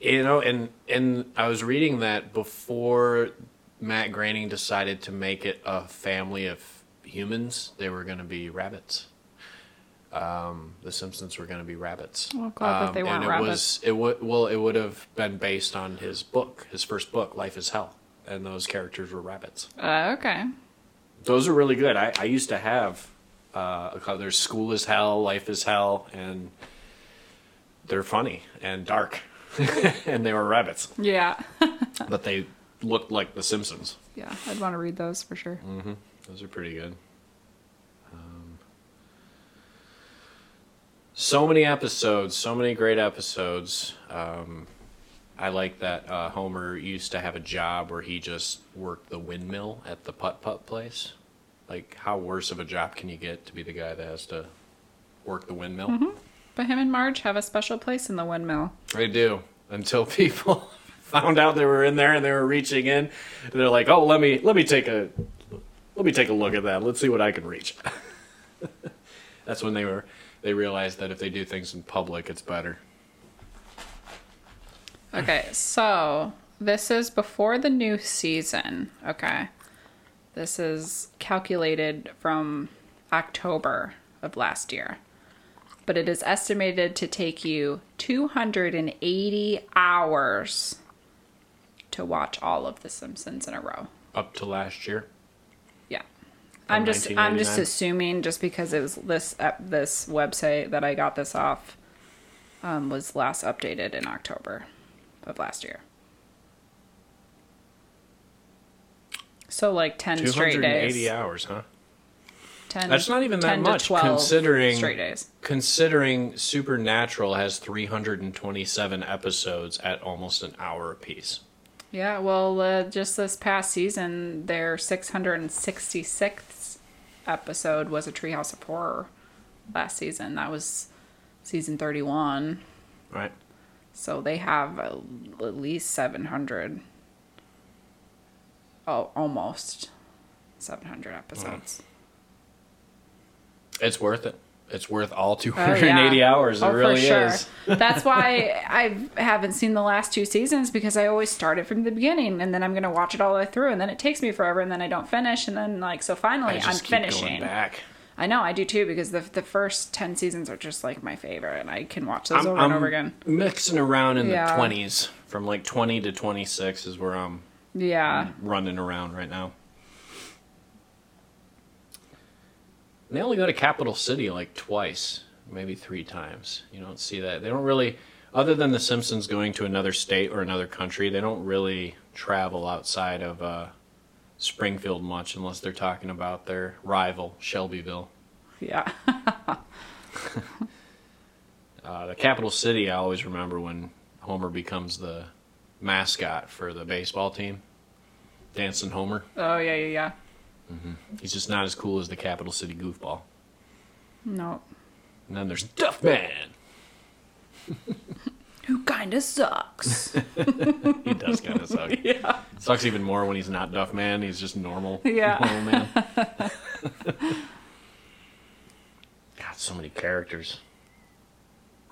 You know, and and I was reading that before Matt Groening decided to make it a family of humans, they were going to be rabbits. Um, the Simpsons were going to be rabbits. Well, glad that they Um, weren't and it rabbits. was it would well it would have been based on his book, his first book, Life is Hell, and those characters were rabbits. Uh, okay. Those are really good. I, I used to have uh, there's School is Hell, Life is Hell, and they're funny and dark, and they were rabbits, Yeah. but they looked like The Simpsons. yeah, I'd want to read those for sure. Mm-hmm. Those are pretty good. Um, so many episodes, so many great episodes. Um, I like that uh, Homer used to have a job where he just worked the windmill at the putt putt place. Like, how worse of a job can you get to be the guy that has to work the windmill? But him and Marge have a special place in the windmill. They do until people found out they were in there and they were reaching in. And they're like, "Oh, let me let me take a let me take a look at that. Let's see what I can reach." That's when they were they realized that if they do things in public, it's better. Okay, so this is before the new season. Okay. This is calculated from October of last year. But it is estimated to take you 280 hours to watch all of The Simpsons in a row. Up to last year. Yeah. I'm just I'm just assuming just because it was this uh, this website that I got this off um, was last updated in October of last year. So like 10 straight days. 280 days. hours, huh? 10, That's not even that 10 to much 12 considering straight days. considering Supernatural has 327 episodes at almost an hour apiece. Yeah, well, uh, just this past season, their 666th episode was a Treehouse of Horror last season. That was season 31. Right? So they have uh, at least 700. Oh, almost 700 episodes. It's worth it. It's worth all Oh, 280 yeah. hours. It Oh, really for sure. is. That's why I haven't seen the last two seasons because I always start it from the beginning and then I'm going to watch it all the way through and then it takes me forever and then I don't finish and then like so finally I'm just keep going finishing. back. I know I do too because the the first 10 seasons are just like my favorite and I can watch those I'm, over and I'm over again. mixing around in Yeah. the 20s. From like 20 to 26 is where I'm Yeah. running around right now. They only go to Capital City like twice, maybe three times. You don't see that. They don't really, other than The Simpsons going to another state or another country, they don't really travel outside of uh, Springfield much unless they're talking about their rival, Shelbyville. Yeah. Uh, the capital city, I always remember when Homer becomes the mascot for the baseball team. Dancing Homer. Oh yeah, yeah, yeah. Mm-hmm. He's just not as cool as the capital city goofball. No. And then there's Duff Man. Who kind of sucks. He does kind of suck. yeah. Sucks even more when he's not Duff Man. He's just normal. Yeah. Normal man. God, so many characters.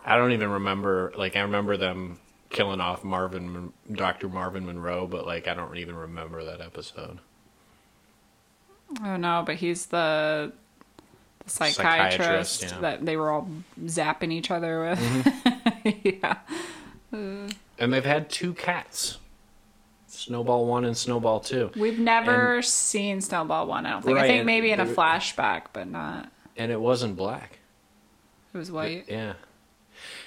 I don't even remember. Like I remember them killing off Marvin, Doctor Marvin Monroe, but like I don't even remember that episode. Oh no, but he's the, the psychiatrist, Psychiatrist, yeah. that they were all zapping each other with. Mm-hmm. yeah. Uh. And they've had two cats. Snowball one and Snowball two. We've never seen Snowball one, I don't think. I think maybe in a flashback, but not. And it wasn't black. It was white. Yeah.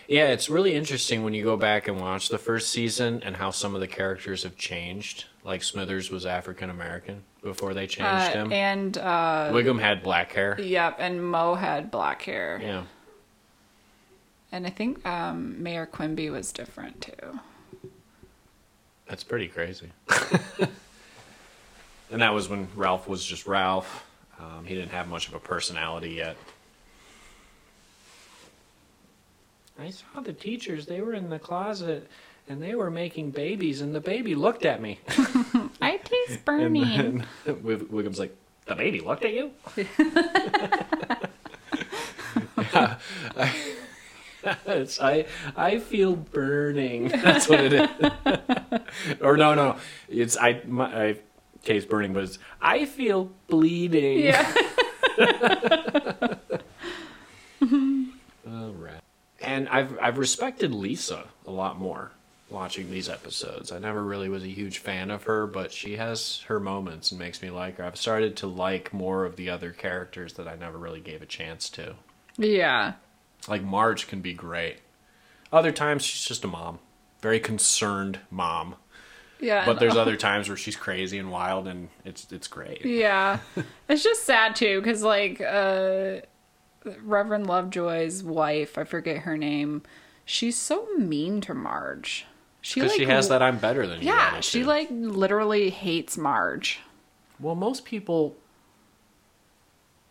Yeah, it's really interesting when you go back and watch the first season and how some of the characters have changed. Like Smithers was African American before they Uh, changed him. and uh, Wiggum had black hair. yep, and Moe had black hair, Yeah. and I think um, Mayor Quimby was different too. That's pretty crazy. and that was when Ralph was just Ralph. Um, he didn't have much of a personality yet. I saw the teachers. They were in the closet and they were making babies, and the baby looked at me. I baby's burning. And then Wiggum's like, the baby looked at you? Yeah, I, I, I feel burning. That's what it is. or no, no. It's, I, my, I, case burning, but it's, I feel bleeding. yeah. All right. And I've I've respected Lisa a lot more watching these episodes. I never really was a huge fan of her, but she has her moments and makes me like her. I've started to like more of the other characters that I never really gave a chance to. Yeah. Like Marge can be great. Other times she's just a mom. Very concerned mom. Yeah. But there's other times where she's crazy and wild and it's it's great. Yeah. It's just sad too cuz like uh Reverend Lovejoy's wife, I forget her name. She's so mean to Marge. She Because like she has that I'm better than you. Yeah, she like literally hates Marge. Well, most people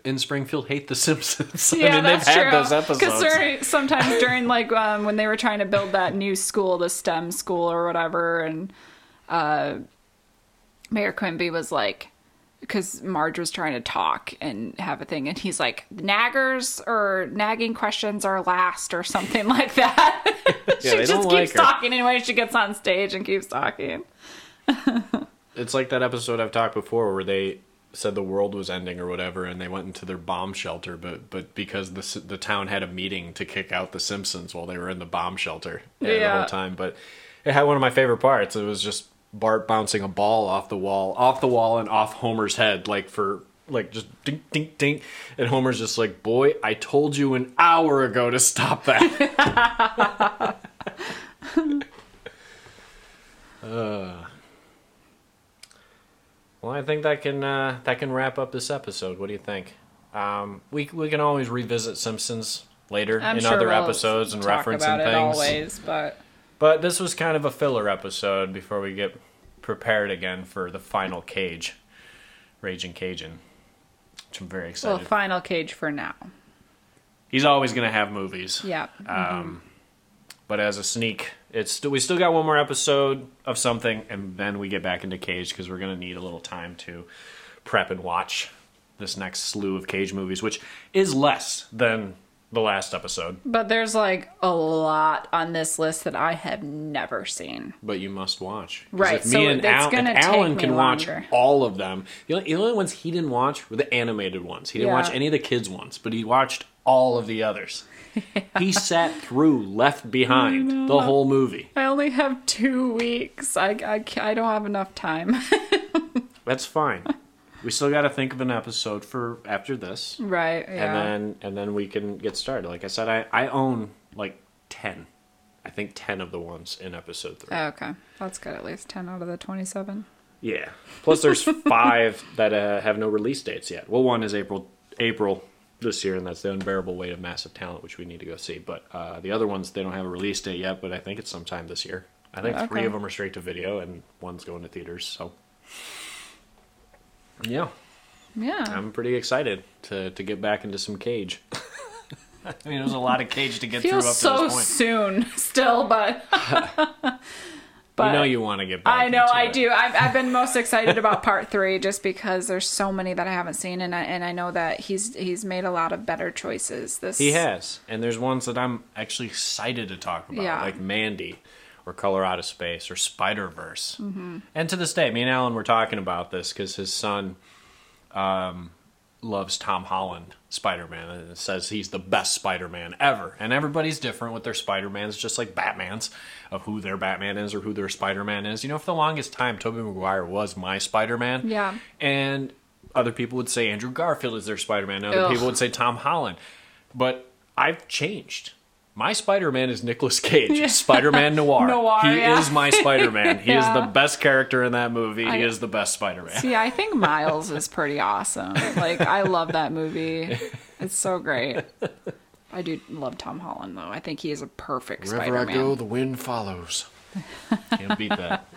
in Springfield hate The Simpsons. I Yeah, mean, they've that's had true. those episodes. during, sometimes during like um, when they were trying to build that new school, the STEM school or whatever, and uh, Mayor Quimby was like, because Marge was trying to talk and have a thing, and he's like, naggers or nagging questions are last or something like that. she just keeps like talking anyway. She gets on stage and keeps talking. It's like that episode I've talked before where they said the world was ending or whatever, and they went into their bomb shelter, but but because the the town had a meeting to kick out the Simpsons while they were in the bomb shelter yeah, the whole time. But it had one of my favorite parts. It was just Bart bouncing a ball off the wall, off the wall, and off Homer's head, like for like just ding ding ding, and Homer's just like, "Boy, I told you an hour ago to stop that." uh. Well, I think that can uh, that can wrap up this episode. What do you think? Um, we we can always revisit Simpsons later I'm in sure other we'll episodes and reference and things. always, but But this was kind of a filler episode before we get prepared again for the final Cage, Raging Cajun, which I'm very excited. well, final cage for now. He's always going to have movies. Yeah. Um, but as a sneak, it's still, we still got one more episode of something, and then we get back into Cage because we're going to need a little time to prep and watch this next slew of Cage movies, which is less than the last episode. But there's like a lot on this list that I have never seen. But you must watch. Right, If me so and it's Al- gonna if Alan me can watch longer. all of them. The only, the only ones he didn't watch were the animated ones. He didn't Yeah. watch any of the kids ones, but he watched all of the others. He sat through Left Behind the whole movie. I only have two weeks. I, I, I don't have enough time. That's fine. We still got to think of an episode for after this, right. Yeah. and then and then we can get started. Like I said, I I own like ten. I think ten of the ones in episode three. Oh, okay. That's good. At least 10 out of the 27. Yeah. Plus, there's five that uh, have no release dates yet. Well, one is April April this year, and that's the unbearable weight of massive talent, which we need to go see. But uh, the other ones, they don't have a release date yet, but I think it's sometime this year. I think three of them are straight to video, and one's going to theaters. So, yeah, Yeah. I'm pretty excited to to get back into some Cage. I mean, there's a lot of Cage to get through up Feels to this point. soon still, but. but you know, you want to get back. I know into I it. do. I've, I've been most excited about part three just because there's so many that I haven't seen, and I, and I know that he's he's made a lot of better choices. This He has, and there's ones that I'm actually excited to talk about, Yeah. like Mandy, or Color Out of Space, or Spider Verse. Mm-hmm. And to this day, me and Alan were talking about this because his son um, loves Tom Holland Spider Man and says he's the best Spider Man ever. And everybody's different with their Spider Mans, just like Batman's, of who their Batman is or who their Spider Man is. You know, for the longest time, Tobey Maguire was my Spider Man. Yeah. And other people would say Andrew Garfield is their Spider Man. Other Ugh. people would say Tom Holland. But I've changed. My Spider Man is Nicolas Cage, Spider Man Noir. Noir, he yeah. is my Spider Man. He is the best character in that movie. I- he is the best Spider Man. See, I think Miles is pretty awesome. Like, I love that movie. It's so great. I do love Tom Holland, though. I think he is a perfect Wherever Spider I go, the wind follows. Can't beat that.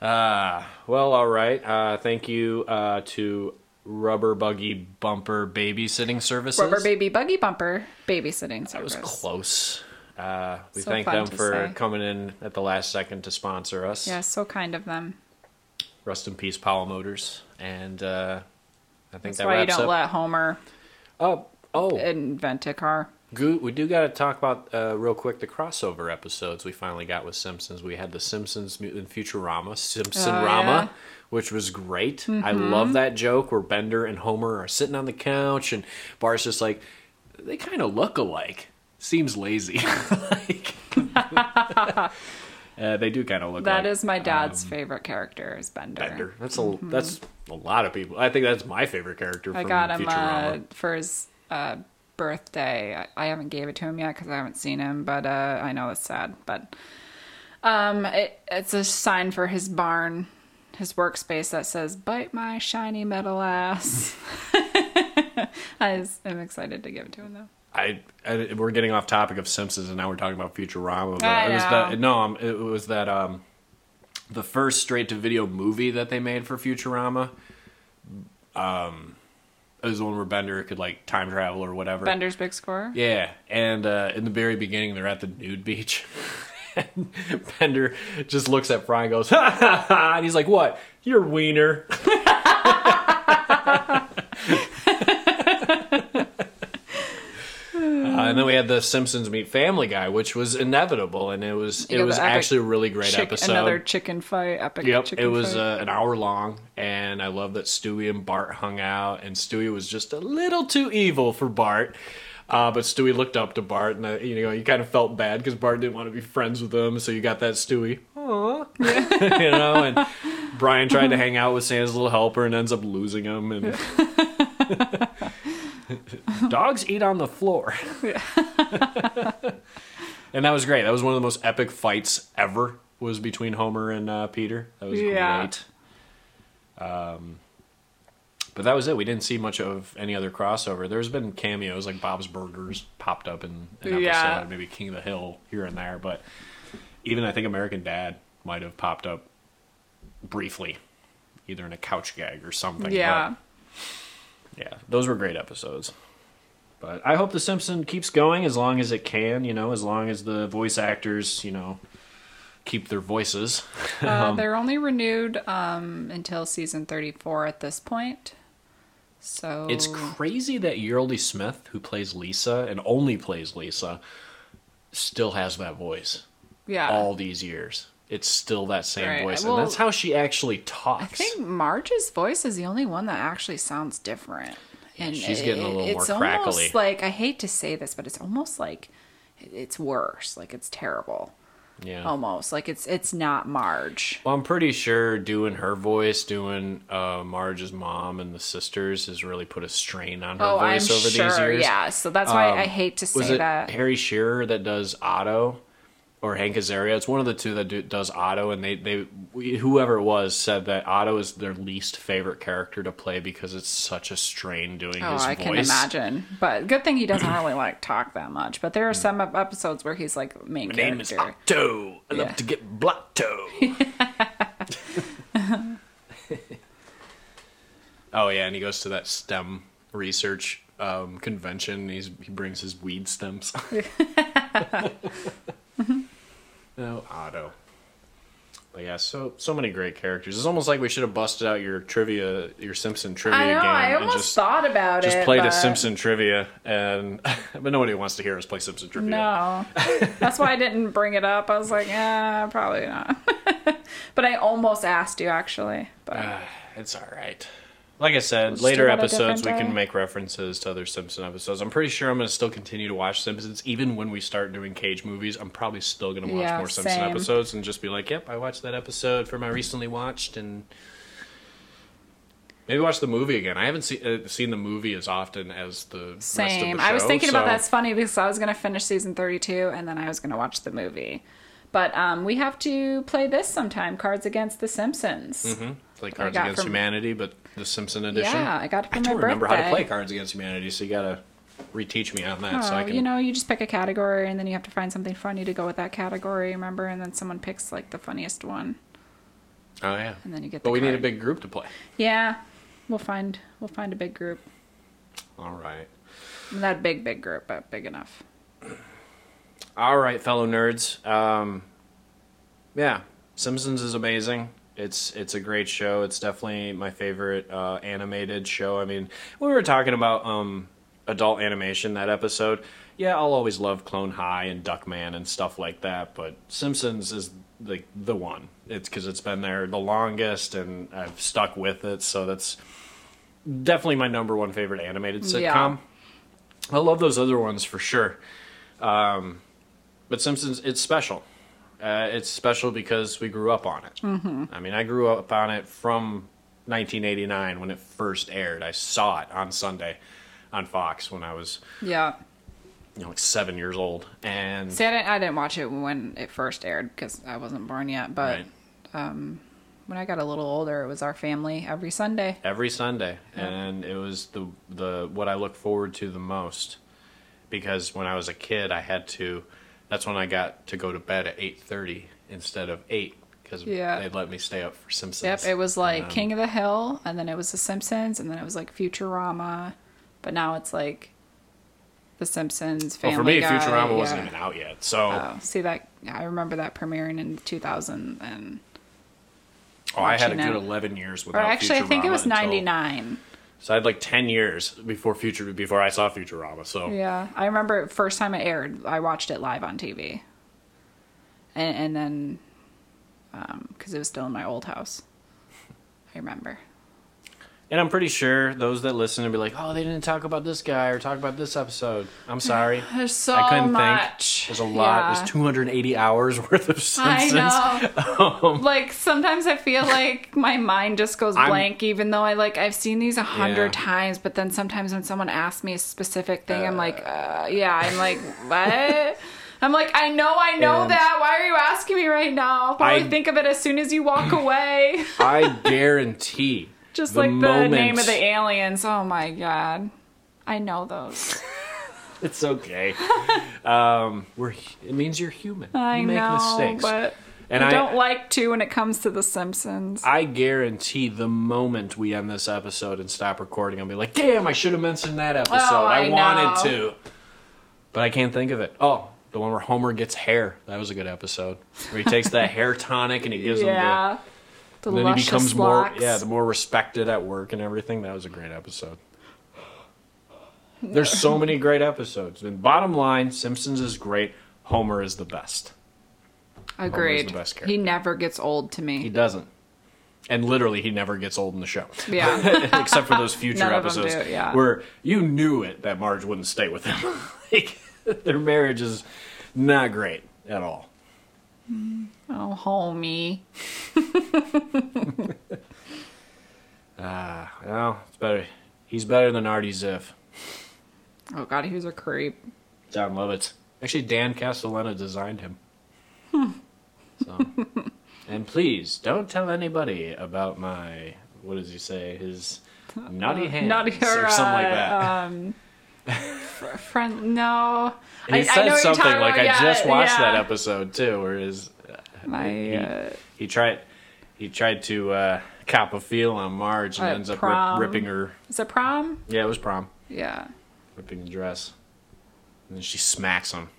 Ah, well, all right. Uh, thank you uh, to Rubber Buggy Bumper Babysitting Services. Rubber Baby Buggy Bumper babysitting services. That was service. close. Uh, we So thank them for say. coming in at the last second to sponsor us. Yeah, so kind of them. Rest in peace, Powell Motors. And uh, I think That's that why you don't up. let Homer oh, oh, invent a car. Goo- we do got to talk about uh, real quick the crossover episodes we finally got with Simpsons. We had the Simpsons Mutant Futurama, Simpson Oh, Rama, yeah. Which was great. I Mm-hmm. love that joke where Bender and Homer are sitting on the couch and Bart's just like, they kind of look alike. Seems lazy. like, uh, they do kind of look. That like, is my dad's favorite character is Bender. Bender. That's a that's a lot of people. I think that's my favorite character. Mm-hmm. I got him uh, for his uh, birthday. I, I haven't gave it to him yet because I haven't seen him, but uh, I know it's sad. But um, it, it's a sign for his barn, his workspace that says "Bite my shiny metal ass." I I'm excited to give it to him though. I, I we're getting off topic of Simpsons and now we're talking about Futurama. But I it was know. that no, um, it was that um, the first straight to video movie that they made for Futurama. Um, it was the one where Bender could like time travel or whatever. Bender's big score. Yeah, and uh, in the very beginning, they're at the nude beach. and Bender just looks at Fry and goes, ha ha ha, and he's like, "What? You're wiener." Uh, and then we had the Simpsons meet Family Guy, which was inevitable, and it was it was actually a really great Chick- episode. Another chicken fight, epic Yep, it was uh, an hour long, and I love that Stewie and Bart hung out, and Stewie was just a little too evil for Bart. Uh, but Stewie looked up to Bart, and uh, you know you kind of felt bad because Bart didn't want to be friends with him, so you got that Stewie, Aw. you know. And Brian tried to hang out with Santa's little helper and ends up losing him. And dogs eat on the floor, and that was great. That was one of the most epic fights ever. Was between Homer and uh, Peter. That was Yeah. great. Um, but that was it. We didn't see much of any other crossover. There's been cameos like Bob's Burgers popped up in an episode, Yeah. maybe King of the Hill here and there, but even I think American Dad might have popped up briefly, either in a couch gag or something. yeah. But, yeah, those were great episodes. But I hope The Simpsons keeps going as long as it can, you know, as long as the voice actors, you know, keep their voices. Uh, they're only renewed um, until season 34 at this point. So It's crazy that Yeardley Smith, who plays Lisa and only plays Lisa, still has that voice yeah. all these years. It's still that same Right, voice, well, and that's how she actually talks. I think Marge's voice is the only one that actually sounds different. And she's getting a little it's more crackly. almost like I hate to say this, but it's almost like it's worse. Like it's terrible. Yeah. Almost like it's it's not Marge. Well, I'm pretty sure doing her voice, doing uh, Marge's mom and the sisters, has really put a strain on her Oh, I'm voice over sure. these years. Yeah, so that's why Um, I hate to Was say it that. Harry Shearer that does Otto, or Hank Azaria? It's one of the two that do, does Otto, and they they we- whoever it was said that Otto is their least favorite character to play because it's such a strain doing Oh, his I voice. can imagine. But good thing he doesn't really like talk that much. But there are some episodes where he's like main My name is character. Otto. I Yeah. love to get blotto. oh yeah, and he goes to that STEM research um, convention. He's he brings his weed stems. oh, Otto. But yeah, so so many great characters. It's almost like we should have busted out your trivia, your Simpson trivia I know. game, I and almost just thought about just it. Just played but... a Simpson trivia, and but nobody wants to hear us play Simpson trivia. No, that's why I didn't bring it up. I was like, yeah, probably not. but I almost asked you actually. But Ah, it's all right. Like I said, later a episodes we different can make references to other Simpson episodes. I'm pretty sure I'm going to still continue to watch Simpsons even when we start doing Cage movies. I'm probably still going to watch Yeah, more Simpson same. episodes and just be like, "Yep, I watched that episode for my recently watched," and maybe watch the movie again. I haven't seen uh, seen the movie as often as the rest of same. the I was show, thinking about so- that's funny because I was gonna finish season thirty-two and then I was gonna watch the movie. But um, we have to play this sometime. Cards Against the Simpsons. Mhm. It's like Cards got Against from- Humanity, but the Simpson edition. Yeah, I got it for I my don't remember how to play Cards Against Humanity, so you got to reteach me on that. so I Oh, can you know, you just pick a category and then you have to find something funny to go with that category. Remember, and then someone picks like the funniest one, Oh yeah. and then you get. But we need a big group to play. Yeah, we'll find we'll find a big group. All right. Not a big big group, but big enough. All right, fellow nerds. Um, yeah, Simpsons is amazing. It's it's a great show. It's definitely my favorite uh, animated show. I mean, we were talking about um, adult animation that episode. Yeah, I'll always love Clone High and Duckman and stuff like that, but Simpsons is like the one. It's because it's been there the longest, and I've stuck with it. So that's definitely my number one favorite animated sitcom. Yeah. I love those other ones for sure. Um, but Simpsons, it's special. Uh, it's special because we grew up on it. Mm-hmm. I mean, I grew up on it from 1989 when it first aired. I saw it on Sunday on Fox when I was, Yeah. you know, like seven years old. And See, I didn't, I didn't watch it when it first aired because I wasn't born yet. But right, when I got a little older, it was our family every Sunday. every Sunday, and it was the the what I look forward to the most because when I was a kid, I had to. That's when I got to go to bed at 8:30 instead of eight because Yeah. they'd let me stay up for Simpsons. Yep, it was like Um, King of the Hill, and then it was The Simpsons, and then it was like Futurama, but now it's like The Simpsons. Well, for me, Guy, Futurama wasn't even out yet, so Oh, see that? I remember that premiering in 2000, and oh, I had a good it. 11 years or without. actually, I think it Futurama was until- 99. So I had like 10 years before Future before I saw Futurama. So Yeah, I remember first time it aired, I watched it live on TV, and and then um, because it was still in my old house. I remember. And I'm pretty sure those that listen will be like, "Oh, they didn't talk about this guy or talk about this episode." I'm sorry. There's so I couldn't much. think. There's a lot. Yeah. There's 280 hours worth of Simpsons. I know. like sometimes I feel like my mind just goes I'm- blank, even though I like I've seen these a hundred Yeah. times. But then sometimes when someone asks me a specific thing, I'm like, uh, yeah, I'm like, what? I'm like, I know, I know And- that. Why are you asking me right now? I'll probably I- think of it as soon as you walk away. I guarantee. Just the like the moment- name of the aliens. Oh my god. I know those. It's okay. um, we're. It means you're human. I you make know, mistakes. but and I I don't like to when it comes to The Simpsons. I guarantee the moment we end this episode and stop recording, I'll be like, damn, I should have mentioned that episode. Oh, I wanted to. But I can't think of it. Oh, the one where Homer gets hair. That was a good episode. Where he takes that hair tonic and he gives him yeah. The the. And then he becomes more, yeah, the more respected at work and everything. That was a great episode. There's so many great episodes. And bottom line, Simpsons is great. Homer is the best. Agreed. the best he never gets old to me He doesn't. And literally, he never gets old in the show. Yeah. except for those future None of 'em episodes do, yeah. where you knew it that Marge wouldn't stay with him. like, their marriage is not great at all. Oh, homie. Ah, well, it's better. He's better than Artie Ziff. Oh god, he was a creep. Jon Lovitz. Actually, Dan Castellaneta designed him. So, and please don't tell anybody about my what does he say? His naughty hands Not or something like that. Um, friend, no. he I, I said know something like about, I just yeah, watched that episode too, where his My, he, uh, he tried he tried to uh, cop a feel on Marge and ends up rip, ripping her. is it prom? Yeah, it was prom. Yeah. Ripping the dress, and then she smacks him.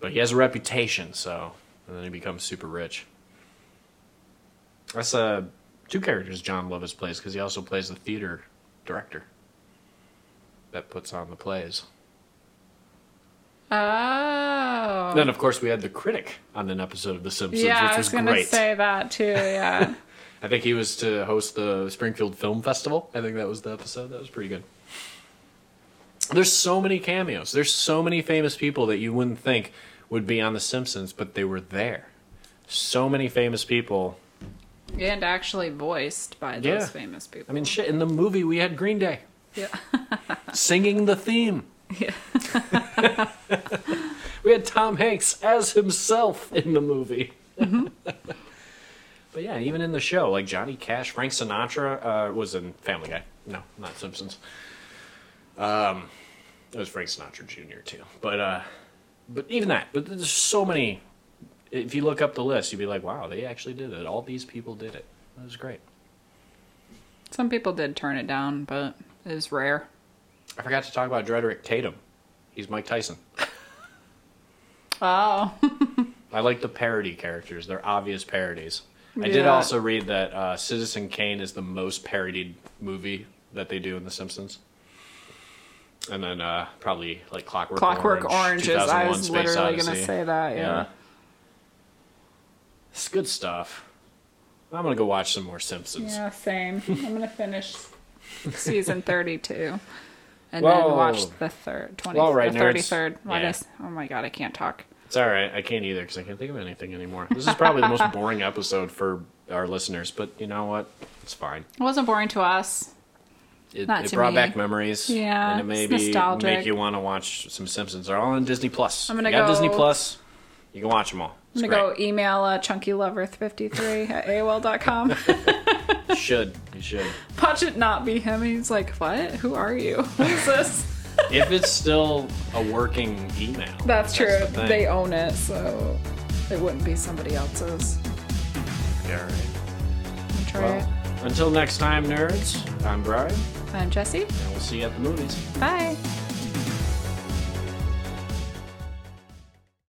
But he has a reputation, so and then he becomes super rich. That's uh, two characters Jon Lovitz plays because he also plays the theater director that puts on the plays. Oh. Then, of course, we had the critic on an episode of The Simpsons, yeah, which I was was gonna great. say that too. Yeah. I think he was to host the Springfield Film Festival. I think that was the episode. That was pretty good. There's so many cameos. There's so many famous people that you wouldn't think would be on The Simpsons, but they were there. So many famous people. and actually voiced by those Yeah. famous people. I mean, shit, in the movie we had Green Day yeah. singing the theme. Yeah. we had Tom Hanks as himself in the movie. Mm-hmm. but yeah, even in the show, like Johnny Cash, Frank Sinatra uh, was in Family Guy. No, not Simpsons. Um, it was Frank Sinatra Jr. too. But uh, but even that. But there's so many. If you look up the list, you'd be like, wow, they actually did it. All these people did it. It was great. Some people did turn it down, but it was rare. I forgot to talk about Drederick Tatum. He's Mike Tyson. Oh. I like the parody characters. They're obvious parodies. I did Yeah. also read that uh, Citizen Kane is the most parodied movie that they do in The Simpsons. And then uh, probably like Clockwork, Clockwork Orange. Orange is. I 2001 was Space literally going to Odyssey. say that. Yeah. It's good stuff. I'm gonna go watch some more Simpsons. Yeah, same. I'm going to finish season 32. And Whoa. then watch the third, 20, Well, right, the 33rd. Yeah. is- oh my god, I can't talk. It's all right. I can't either because I can't think of anything anymore. This is probably the most boring episode for our listeners, but you know what? It's fine. It wasn't boring to us. It, it brought me. back memories. Yeah, and it maybe make you want to watch some Simpsons. They're all on Disney Plus. I'm gonna you got go- Disney Plus. You can watch them all. It's I'm going to go email uh, chunkylover53 at AOL.com. You should. You should. Watch it not be him. He's like, what? Who are you? What is this? if it's still a working email. That's true. the they own it, so it wouldn't be somebody else's. Yeah, right. I'll try Well, until next time, nerds. I'm Brian. I'm Jesse. and we'll see you at the movies. Bye.